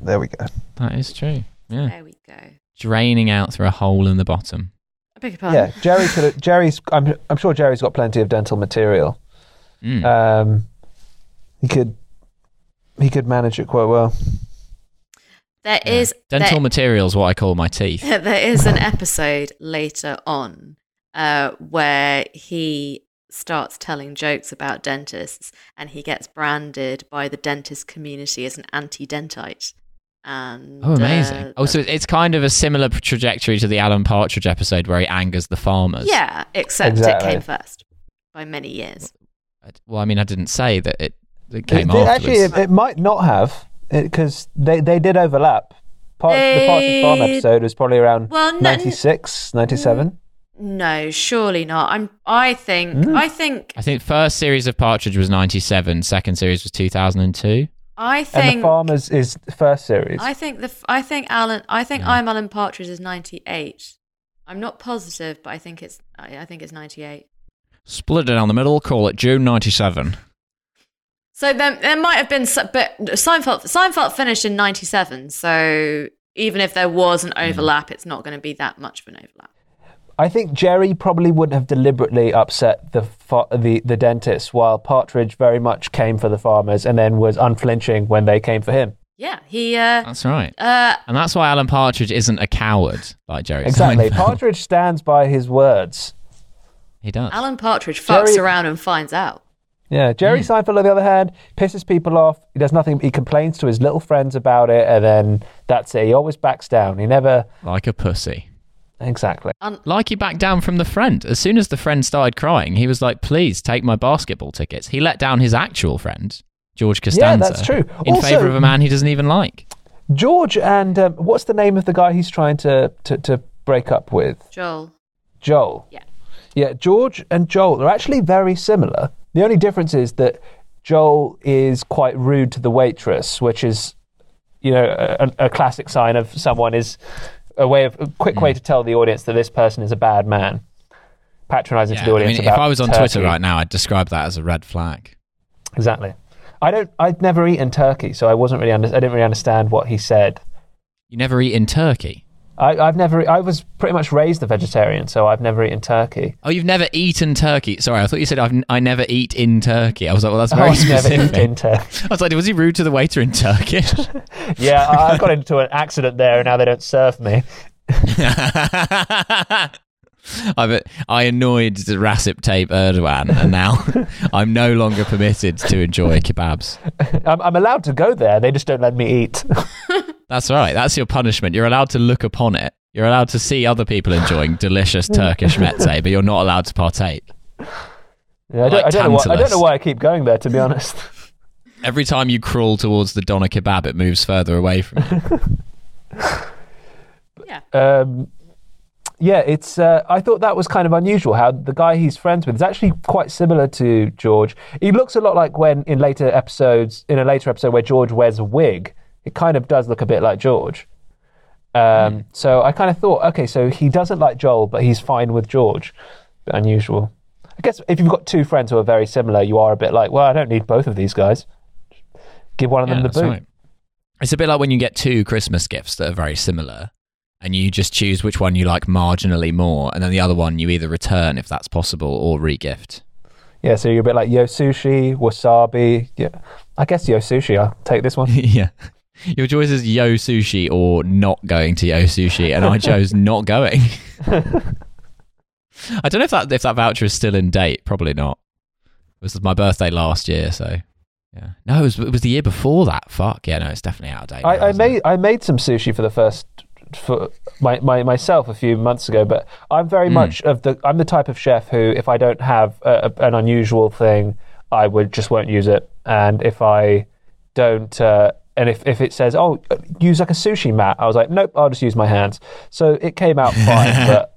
S3: There we go.
S1: That is true. Yeah,
S2: There we go.
S1: draining out through a hole in the bottom.
S2: I beg your pardon.
S3: Yeah, Jerry could. Jerry's. I'm. I'm sure Jerry's got plenty of dental material.
S1: Mm.
S3: Um, he could. He could manage it quite well.
S2: There is
S1: Dental
S2: there-
S1: materials, what I call my teeth. [LAUGHS]
S2: there is an episode later on uh, where he starts telling jokes about dentists and he gets branded by the dentist community as an anti-dentite. And
S1: Oh, amazing!
S2: uh,
S1: oh, so it's kind of a similar trajectory to the Alan Partridge episode where he angers the farmers.
S2: yeah, except
S3: Exactly.
S2: it came first by many years.
S1: Well, I mean, I didn't say that it, it came
S3: It- it-
S1: afterwards.
S3: actually, it, it might not have because they they did overlap. Part, the Partridge Farm episode was probably around
S2: Well, no-
S3: 96, 97.
S2: No, surely not. I'm. I think.
S3: Mm.
S2: I think.
S1: I think first series of Partridge was '97. Second series was 2002.
S2: I
S3: And
S2: think.
S3: the Farmers is the first series.
S2: I think the. f- I think Alan. I think
S1: Yeah.
S2: I'm Alan Partridge is 98. I'm not positive, but I think it's. I, I think it's 98.
S1: Split it down the middle. Call it June '97.
S2: So there, there might have been, s- but Seinfeld. Seinfeld finished in 97. So even if there was an mm-hmm. overlap, it's not going to be that much of an overlap.
S3: I think Jerry probably wouldn't have deliberately upset the fa- the the dentist, while Partridge very much came for the farmers and then was unflinching when they came for him.
S2: Yeah, he. Uh,
S1: That's right.
S2: uh,
S1: And that's why Alan Partridge isn't a coward like Jerry.
S3: Exactly.
S1: Seinfeld. [LAUGHS]
S3: Partridge stands by his words.
S1: He does.
S2: Alan Partridge fucks
S3: Jerry-
S2: around and finds out.
S3: Yeah, Jerry Seinfeld, on the other hand, pisses people off. He does nothing. He complains to his little friends about it, and then that's it. He always backs down. He never
S1: like a pussy.
S3: Exactly.
S1: And- Like he backed down from the friend. As soon as the friend started crying, he was like, "Please take my basketball tickets." He let down his actual friend, George Costanza.
S3: Yeah, that's true.
S1: In
S3: Also-
S1: favor of a man he doesn't even like.
S3: George and um, what's the name of the guy he's trying to, to, to break up with?
S2: Joel.
S3: Joel.
S2: Yeah.
S3: Yeah, George and Joel are actually very similar. The only difference is that Joel is quite rude to the waitress, which is, you know, a, a classic sign of someone is a way of a quick way mm. to tell the audience that this person is a bad man. Patronizing
S1: Yeah,
S3: to the
S1: I
S3: audience.
S1: mean, if I was on
S3: turkey.
S1: Twitter right now, I'd describe that as a red flag.
S3: Exactly. I don't. I'd never eaten turkey, so I wasn't really. Under, I didn't really understand what he said.
S1: You never eat in Turkey.
S3: I, I've never. I was pretty much raised a vegetarian, so I've never eaten turkey.
S1: Oh, you've never eaten turkey. Sorry, I thought you said I've, I never eat in Turkey. I was like, well, that's
S3: Oh,
S1: very
S3: never
S1: specific.
S3: eaten turkey. [LAUGHS]
S1: I was like, was he rude to the waiter in Turkish? [LAUGHS]
S3: Yeah, I I got into an accident there, and now they don't serve me. [LAUGHS]
S1: I bet I annoyed Recep Tayyip Erdogan, and now I'm no longer permitted to enjoy kebabs.
S3: I'm, I'm allowed to go there. They just don't let me eat.
S1: That's right. That's your punishment. You're allowed to look upon it. You're allowed to see other people enjoying delicious [LAUGHS] Turkish meze, but you're not allowed to partake.
S3: Yeah, I, don't,
S1: Like
S3: I, don't know why, I don't know why I keep going there. To be honest.
S1: Every time you crawl towards the doner kebab, it moves further away from you. [LAUGHS]
S2: Yeah.
S3: Um, yeah, it's. Uh, I thought that was kind of unusual. How the guy he's friends with is actually quite similar to George. He looks a lot like when in later episodes, in a later episode where George wears a wig. It kind of does look a bit like George. Um, So I kind of thought, okay, so he doesn't like Joel, but he's fine with George. Bit unusual. I guess if you've got two friends who are very similar, you are a bit like, well, I don't need both of these guys. Give one of
S1: Yeah,
S3: them the boot.
S1: right. It's a bit like when you get two Christmas gifts that are very similar, and you just choose which one you like marginally more, and then the other one you either return if that's possible or regift.
S3: Yeah, so you're a bit like yo sushi, wasabi. Yeah, I guess yo sushi. I'll take this one. [LAUGHS]
S1: yeah. Your choice is Yo Sushi or not going to Yo Sushi, and I chose [LAUGHS] not going. [LAUGHS] I don't know if that if that voucher is still in date. Probably not. It was my birthday last year, so yeah. No, it was it was the year before that. Fuck yeah, no, it's definitely out of date. now,
S3: I, I
S1: isn't it?
S3: made I made some sushi for the first for my, my myself a few months ago, but I'm very
S1: Mm.
S3: much of the I'm the type of chef who, if I don't have a, a- an unusual thing, I would just won't use it, and if I don't. Uh, and if, if it says, oh, use like a sushi mat, I was like, nope, I'll just use my hands. So it came out fine, [LAUGHS] but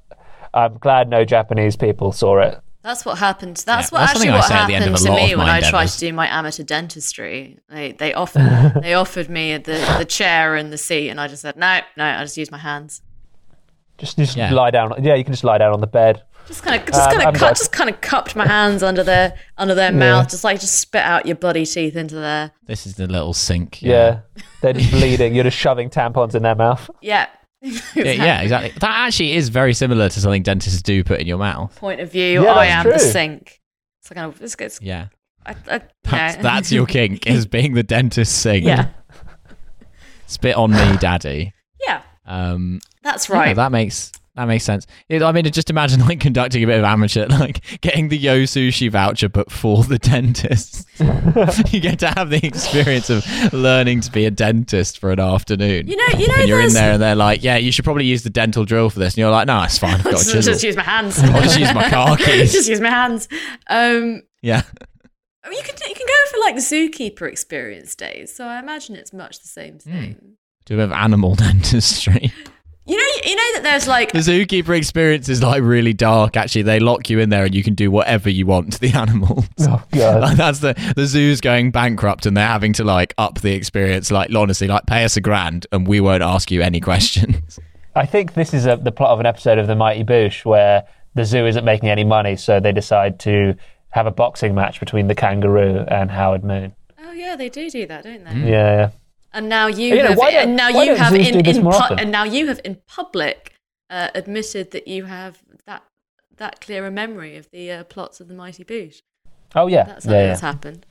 S3: I'm glad no Japanese people saw it.
S2: That's what happened. That's
S1: Yeah,
S2: what
S1: that's
S2: actually what
S1: say at the end
S2: happened to me when
S1: my
S2: I tried to do my amateur dentistry. They they offered [LAUGHS] they offered me the the chair and the seat, and I just said no, no. I just use my hands.
S3: Just just
S1: Yeah.
S3: lie down. Yeah, you can just lie down on the bed.
S2: Just kind of just
S3: Um,
S2: kind
S3: I'm
S2: of cut,
S3: glad-
S2: just kind of cupped my hands under their under their mouth, just like just spit out your bloody teeth into there.
S1: This is the little sink.
S3: Yeah. [LAUGHS] They're just bleeding. You're just shoving tampons in their mouth. [LAUGHS] [LAUGHS]
S2: Yeah,
S1: Yeah, yeah, exactly. That actually is very similar to something dentists do put in your mouth.
S2: Point of view,
S3: Yeah,
S2: I
S3: that's
S2: am the sink. It's like, it's, it's,
S1: Yeah,
S2: I, I,
S1: that's,
S2: yeah.
S1: that's your kink is being the dentist sink.
S2: Yeah,
S1: spit on me, daddy.
S2: yeah,
S1: Um,
S2: that's
S1: yeah,
S2: right.
S1: that makes that makes sense. It- I mean, just imagine [LAUGHS] like conducting a bit of amateur, like getting the Yo Sushi voucher, but for the dentist. [LAUGHS] you get to have the experience of learning to be a dentist for an afternoon.
S2: you know, you know,
S1: and you're in there, and they're like, "Yeah, you should probably use the dental drill for this." And you're like, "No, it's fine. I've got [LAUGHS]
S2: just, just use my hands.
S1: I'll just use my car keys."
S2: just use my hands. Um,
S1: yeah,
S2: I mean, you can you can go for like the zookeeper experience days. So I imagine it's much the same
S1: Hmm.
S2: thing.
S1: do a bit of animal dentistry.
S2: You know, you know that there's like
S1: The zookeeper experience is like really dark. Actually, they lock you in there, and you can do whatever you want to the [LAUGHS] animals.
S3: Oh god.
S1: Like that's the the zoo's going bankrupt, and they're having to like up the experience. Like honestly, like pay us a grand, and we won't ask you any questions. [LAUGHS]
S3: I think this is a, the plot of an episode of The Mighty Boosh where the zoo isn't making any money, so they decide to have a boxing match between the kangaroo and Howard Moon.
S2: oh yeah, they do do that, don't they?
S1: Hmm.
S3: Yeah, yeah.
S2: And now you
S3: You
S2: have,
S3: why don't-
S2: and now you have in, in pu- and now you have in public uh, admitted that you have that that clear a memory of the uh, plots of the Mighty Boosh.
S3: Oh yeah,
S2: That's
S3: yeah, yeah.
S2: that's happened.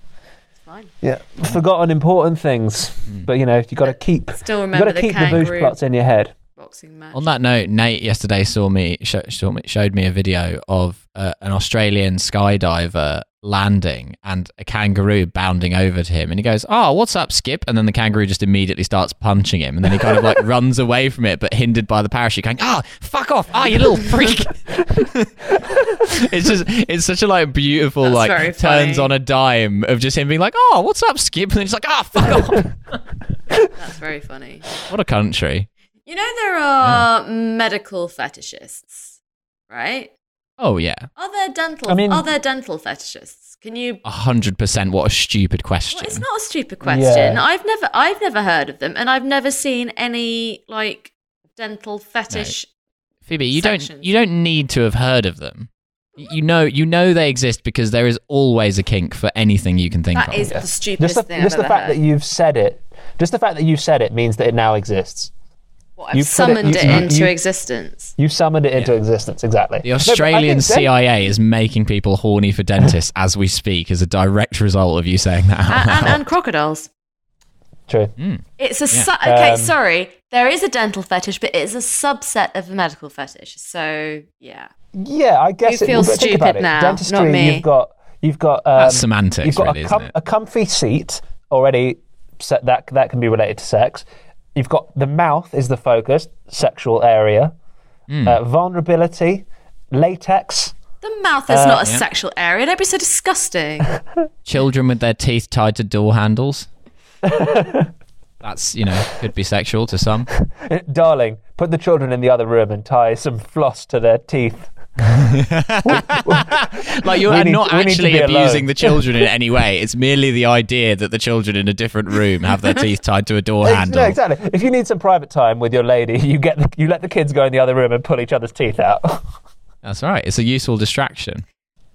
S2: It's fine.
S3: yeah. Forgotten important things, but you know you got to keep
S2: Still
S3: you
S2: remember
S3: got to
S2: the
S3: keep the Boosh
S2: kangaroo
S3: plots in your head.
S2: boxing match.
S1: On that note, Nate yesterday saw me show, saw me, showed me a video of uh, an Australian skydiver landing and a kangaroo bounding over to him, and he goes, "Oh, what's up, Skip?" And then the kangaroo just immediately starts punching him, and then he kind of like [LAUGHS] runs away from it, but hindered by the parachute, going, "Ah, fuck off! Ah, you little freak!" [LAUGHS] it's just it's such a like beautiful
S2: That's
S1: like turns on a dime of just him being like, "Oh, what's up, Skip?" And then he's like, "Ah, fuck off!"
S2: That's very funny.
S1: what a country!
S2: You know there are medical fetishists, right?
S1: Oh yeah,
S2: Are there dental?
S3: I mean-
S2: are there dental fetishists? Can you?
S1: a hundred percent. What a stupid question.
S2: Well, it's not a stupid question.
S3: Yeah.
S2: I've never, I've never heard of them, and I've never seen any like dental fetish.
S1: Phoebe, you
S2: sections.
S1: don't you don't need to have heard of them. You know you know they exist because there is always a kink for anything you can think
S2: That
S1: of.
S2: is the stupidest
S3: Just the,
S2: thing
S3: just
S2: I've
S3: the
S2: ever
S3: fact
S2: heard.
S3: that you've said it, just the fact that you've said it means that it now exists.
S2: What, I've
S3: you put it-
S2: summoned
S3: you-
S2: it, into
S3: you-
S2: existence.
S3: You summoned it into
S1: Yeah.
S3: existence, exactly.
S1: the
S3: No, but I
S1: Australian
S3: think den-
S1: CIA is making people horny for dentists as we speak as a direct result of you saying that. out
S2: and, and,
S1: loud.
S2: and crocodiles.
S3: True.
S2: It's a
S1: Yeah.
S2: su- okay.
S3: Um,
S2: sorry, there is a dental fetish, but it's a subset of a medical fetish. So yeah,
S3: Yeah, I guess
S2: You
S3: it,
S2: feel
S3: but
S2: stupid now,
S3: Dentistry,
S2: not me.
S3: you've got you've got um,
S1: That's semantics,
S3: You've got
S1: really,
S3: a,
S1: isn't
S3: com- a comfy seat already. Set that that can be related to sex. You've got the mouth is the focus, sexual area,
S1: Hmm.
S3: uh, vulnerability, latex.
S2: the mouth is
S3: Uh,
S2: not a
S1: yeah.
S2: sexual area. Don't be so disgusting. [LAUGHS]
S1: Children with their teeth tied to door handles. [LAUGHS] That's you know could be sexual to some. [LAUGHS]
S3: Darling, put the children in the other room and tie some floss to their teeth. [LAUGHS]
S1: Like you're
S3: need-
S1: not
S3: we need to
S1: actually
S3: be alone.
S1: abusing the children in any way. It's merely the idea that the children in a different room have their teeth tied to a door
S3: Ex-
S1: handle.
S3: No, exactly. If you need some private time with your lady, you get the, you let the kids go in the other room and pull each other's teeth out. [LAUGHS]
S1: That's right. It's a useful distraction.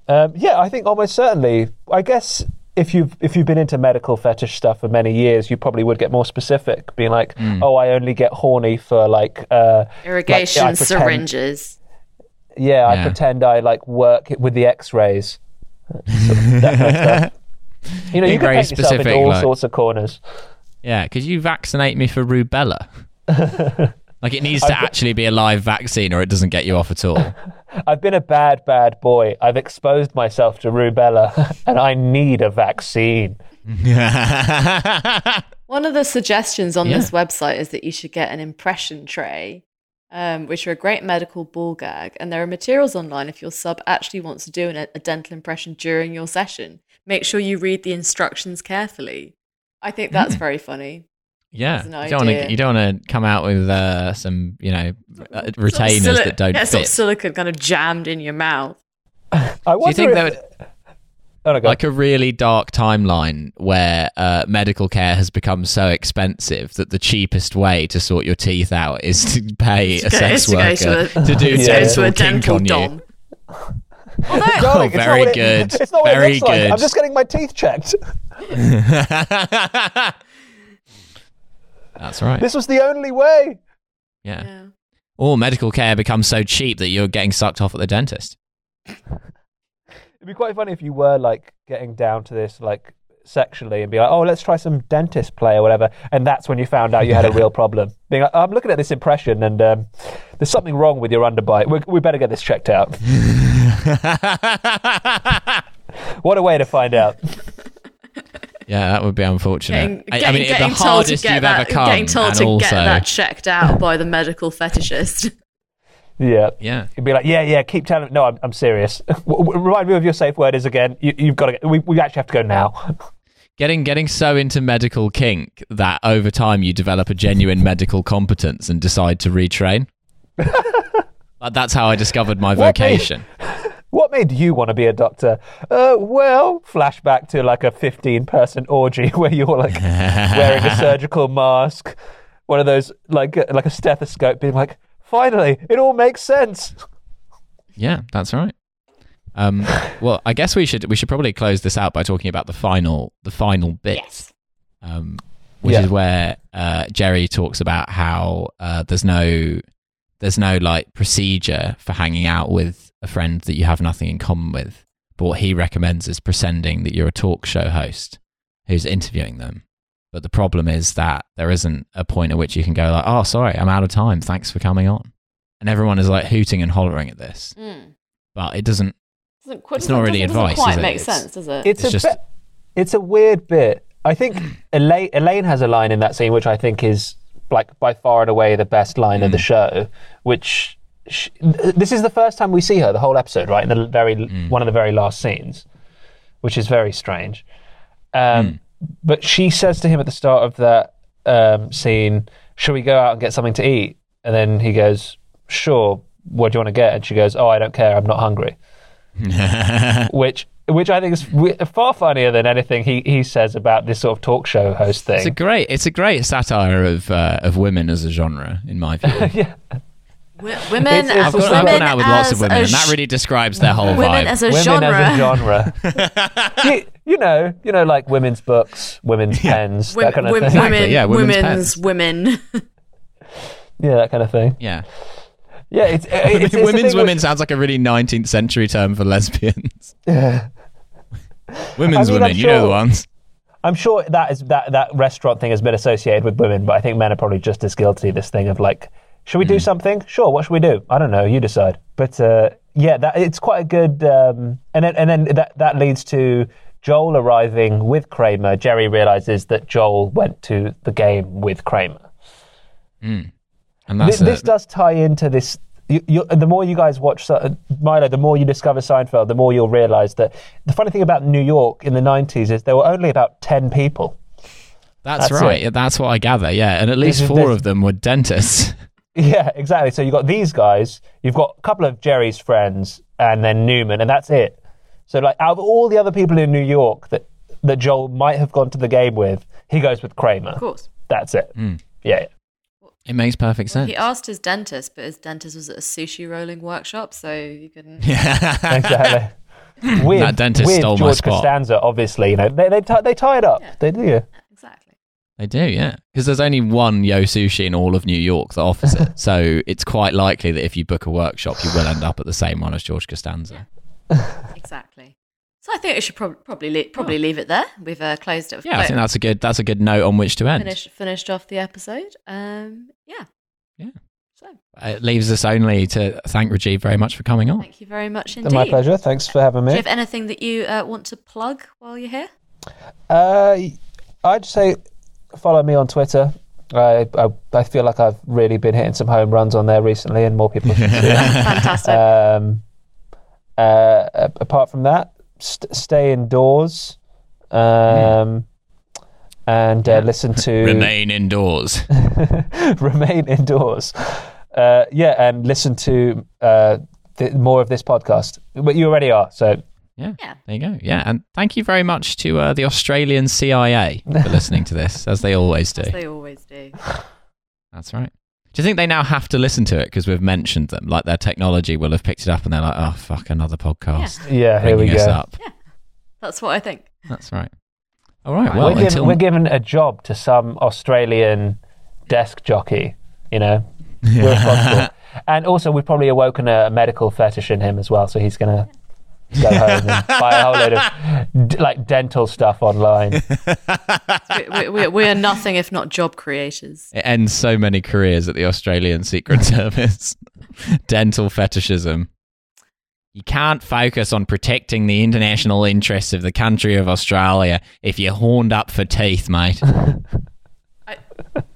S3: Um, yeah, I think almost certainly. I guess if you've if you've been into medical fetish stuff for many years, you probably would get more specific, being like,
S1: Hmm.
S3: "Oh, I only get horny for like uh,
S2: Irrigation
S3: like, I pretend-
S2: syringes.
S3: Yeah, I
S1: Yeah.
S3: pretend I like work with the X-rays." That kind of stuff. You know,
S1: Being
S3: you can
S1: very
S3: paint yourself into
S1: specific,
S3: all
S1: like-
S3: sorts of corners.
S1: Yeah, could you vaccinate me for rubella? [LAUGHS] like it needs to
S3: I've got-
S1: actually be a live vaccine, or it doesn't get you off at all. [LAUGHS]
S3: I've been a bad, bad boy. I've exposed myself to rubella, [LAUGHS] and I need a vaccine.
S2: One of the suggestions on
S1: Yeah.
S2: this website is that you should get an impression tray, um, which are a great medical ball gag. And there are materials online if your sub actually wants to do an, a dental impression during your session. Make sure you read the instructions carefully. I think that's very funny.
S1: yeah, you don't wanna, You don't want to come out with uh, some, you know, uh,
S2: Sort of
S1: retainers
S2: sili-
S1: that don't
S2: yeah, sort
S1: fit.
S2: of silicone kind of jammed in your mouth.
S3: I
S1: Do you
S3: wonder
S1: think
S3: if,
S1: that would,
S3: Oh, no, go on.
S1: like a really dark timeline where uh, medical care has become so expensive that the cheapest way to sort your teeth out is to [LAUGHS] pay a
S2: go-
S1: sex
S2: is to go
S1: worker
S2: to a-
S1: to do
S3: Yeah.
S1: dental
S2: to a
S1: kink
S2: dental
S1: on you?
S2: dom. Although,
S3: Darling, it's not
S1: very
S3: it-
S1: good.
S3: It's not what
S1: Very
S3: it looks like.
S1: good.
S3: I'm just getting my teeth checked. [LAUGHS]
S1: That's right.
S3: This was the only way.
S1: Yeah.
S2: Yeah.
S1: Or medical care becomes so cheap that you're getting sucked off at the dentist.
S3: It'd be quite funny if you were like getting down to this like sexually and be like, oh, let's try some dentist play or whatever. And that's when you found out you had a real problem. Being like, I'm looking at this impression and um, there's something wrong with your underbite. We, we better get this checked out. [LAUGHS] What a way to find out.
S1: Yeah, that would be unfortunate.
S2: Getting,
S1: I, I mean, it's the
S2: getting told to
S1: hardest
S2: get
S1: you've
S2: that,
S1: ever come.
S2: Getting told
S1: and
S2: to
S1: also,
S2: get that checked out by the medical fetishist.
S3: Yeah.
S1: yeah,
S3: You'd be like, yeah, yeah, keep telling No, I'm, I'm serious. [LAUGHS] Remind me of your safe word is again. You, you've got to. We, we actually have to go now. [LAUGHS]
S1: getting getting so into medical kink that over time you develop a genuine medical competence and decide to retrain. [LAUGHS] That's how I discovered my
S3: What made-
S1: vocation.
S3: What made you want to be a doctor? Uh, well, flashback to like a 15 person orgy where you're like wearing a surgical mask, one of those like like a stethoscope, being like, finally, it all makes sense.
S1: Yeah, that's right. Um, [LAUGHS] well, I guess we should we should probably close this out by talking about the final the final bit,
S2: yes.
S1: um, which
S3: Yeah.
S1: is where uh, Jerry talks about how uh, there's no there's no like procedure for hanging out with a friend that you have nothing in common with. But what he recommends is pretending that you're a talk show host who's interviewing them. But the problem is that there isn't a point at which you can go like, "Oh, sorry, I'm out of time. Thanks for coming on," and everyone is like hooting and hollering at this.
S2: Mm.
S1: But it doesn't
S2: Doesn't, qu-
S1: It's not really
S2: doesn't, doesn't
S1: advice,
S2: quite
S1: is it?
S2: make sense, does it?
S3: It's,
S1: It's
S3: a
S1: just-
S3: bit, it's a weird bit. I think [CLEARS THROAT] Elaine, Elaine has a line in that scene which I think is like by far and away the best line of the show. Which sh this is the first time we see her the whole episode, right? In the very one of the very last scenes, which is very strange. Um, But she says to him at the start of that um, scene, "Shall we go out and get something to eat?" And then he goes, "Sure. What do you want to get?" And she goes, "Oh, I don't care. I'm not hungry." [LAUGHS] which which I think is far funnier than anything he, he says about this sort of talk show host thing.
S1: It's a great, it's a great satire of uh, of women as a genre, in my view. [LAUGHS]
S3: yeah,
S2: women
S3: It's- it's
S1: I've
S2: as
S1: gone, I've
S2: women
S1: gone out with lots of
S2: as
S1: women,
S2: a
S1: and that really describes their whole
S2: women
S1: vibe.
S2: as a
S3: women
S2: genre.
S3: as a genre. [LAUGHS] you, you know, you know, like women's books, women's pens,
S2: Wom-
S3: that kind of
S2: wom-
S3: thing.
S1: Exactly,
S2: women,
S1: yeah, women's
S2: women's women.
S3: Yeah, that kind of thing.
S1: yeah,
S3: Yeah, it's, [LAUGHS] it's, it's
S1: women's
S3: thing
S1: women sounds like a really 19th century term for lesbians. [LAUGHS]
S3: which-
S1: Women's
S3: I mean,
S1: women,
S3: I'm
S1: you know the ones.
S3: I'm sure that is that that restaurant thing has been associated with women, but I think men are probably just as guilty. This thing of like, should we do something? Sure. What should we do? I don't know. You decide. But uh, yeah, that it's quite a good. Um, and then and then that that leads to Joel arriving with Kramer. Jerry realizes that Joel went to the game with Kramer.
S1: And
S3: This,
S1: that's
S3: this
S1: it.
S3: does tie into this. You, you, the more you guys watch Se- Milo, the more you discover Seinfeld, the more you'll realize that the funny thing about New York in the 90s is there were only about 10 people.
S1: That's,
S3: that's
S1: right.
S3: it.
S1: That's what I gather. Yeah, and at least
S3: is-
S1: four
S3: there's-
S1: of them were dentists. [LAUGHS]
S3: Yeah, exactly. So you've got these guys, you've got a couple of Jerry's friends, and then Newman, and that's it. So, like, out of all the other people in New York that, that Joel might have gone to the game with, he goes with Kramer.
S2: of course.
S3: That's it.
S1: Hmm.
S3: Yeah, yeah.
S1: It makes perfect sense.
S2: He asked his dentist, but his dentist was at a sushi rolling workshop, so you couldn't. [LAUGHS]
S3: exactly. with,
S1: That dentist
S3: with
S1: stole my
S3: George
S1: spot.
S3: Costanza, obviously, you know, they they, tie they tie it up.
S2: Yeah.
S3: They do. Yeah.
S1: They do, yeah. Because there's only one Yo Sushi in all of New York that offers it. [LAUGHS] so it's quite likely that if you book a workshop, you will end up at the same one as George Costanza. [LAUGHS]
S2: Exactly. So I think we should prob- probably le- probably leave it there. We've uh, closed it.
S1: Yeah, I think that's a good that's a good note on which to end.
S2: finished finished off the episode. Um, yeah.
S1: Yeah.
S2: So
S1: It leaves us only to thank Rajiv very much for coming on.
S2: thank you very much indeed.
S3: My pleasure. Thanks for having me.
S2: Do you have anything that you uh, want to plug while you're here?
S3: Uh, I'd say follow me on Twitter. I, I I feel like I've really been hitting some home runs on there recently, and more people [LAUGHS] should do it.
S2: Fantastic.
S3: Um, uh, apart from that, st- stay indoors um, and uh, listen to [LAUGHS]
S1: Remain indoors. [LAUGHS]
S3: remain indoors. Uh, yeah, and listen to uh, th- more of this podcast. But you already are, so
S1: Yeah.
S2: Yeah.
S1: There you go. Yeah. And thank you very much to uh, the Australian CIA for listening to this, as they always do.
S2: As they always do. [LAUGHS]
S1: That's right. Do you think they now have to listen to it because we've mentioned them? Like their technology will have picked it up and they're like, oh, fuck, another podcast.
S3: yeah, here we
S1: Ringing us
S3: go.
S1: up.
S2: That's what I think.
S1: That's right. All right. Well,
S3: we're, given, we're given a job to some Australian desk jockey, you know. [LAUGHS] We're responsible. and also, we've probably awoken a medical fetish in him as well. So he's gonna go home and buy a whole load of d- like dental stuff online.
S2: we, we, we are nothing if not job creators.
S1: It ends so many careers at the Australian Secret [LAUGHS] Service. Dental fetishism. You can't focus on protecting the international interests of the country of Australia if you're horned up for teeth, mate.
S2: I,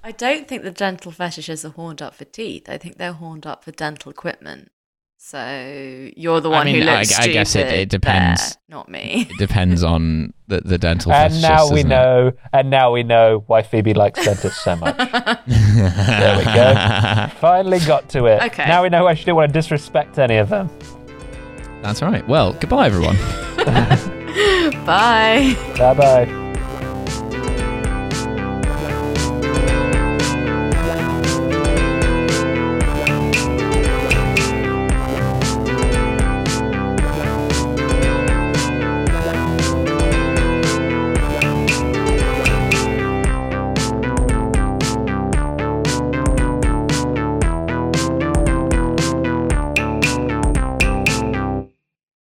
S2: I don't think the dental fetishes are horned up for teeth. I think they're horned up for dental equipment. So you're the
S1: I
S2: one
S1: mean,
S2: who
S1: I-
S2: looks
S1: I guess it-
S2: stupid
S1: it depends.
S2: there, not me. [LAUGHS]
S1: It depends on the, the dental
S3: and
S1: fetishist.
S3: now we
S1: doesn't it?
S3: know. And now we know why Phoebe likes dentists so much. [LAUGHS] there we go. Finally got to it.
S2: Okay.
S3: Now we know why she didn't want to disrespect any of them.
S1: That's right. Well, goodbye, everyone. [LAUGHS]
S2: Bye.
S3: Bye bye.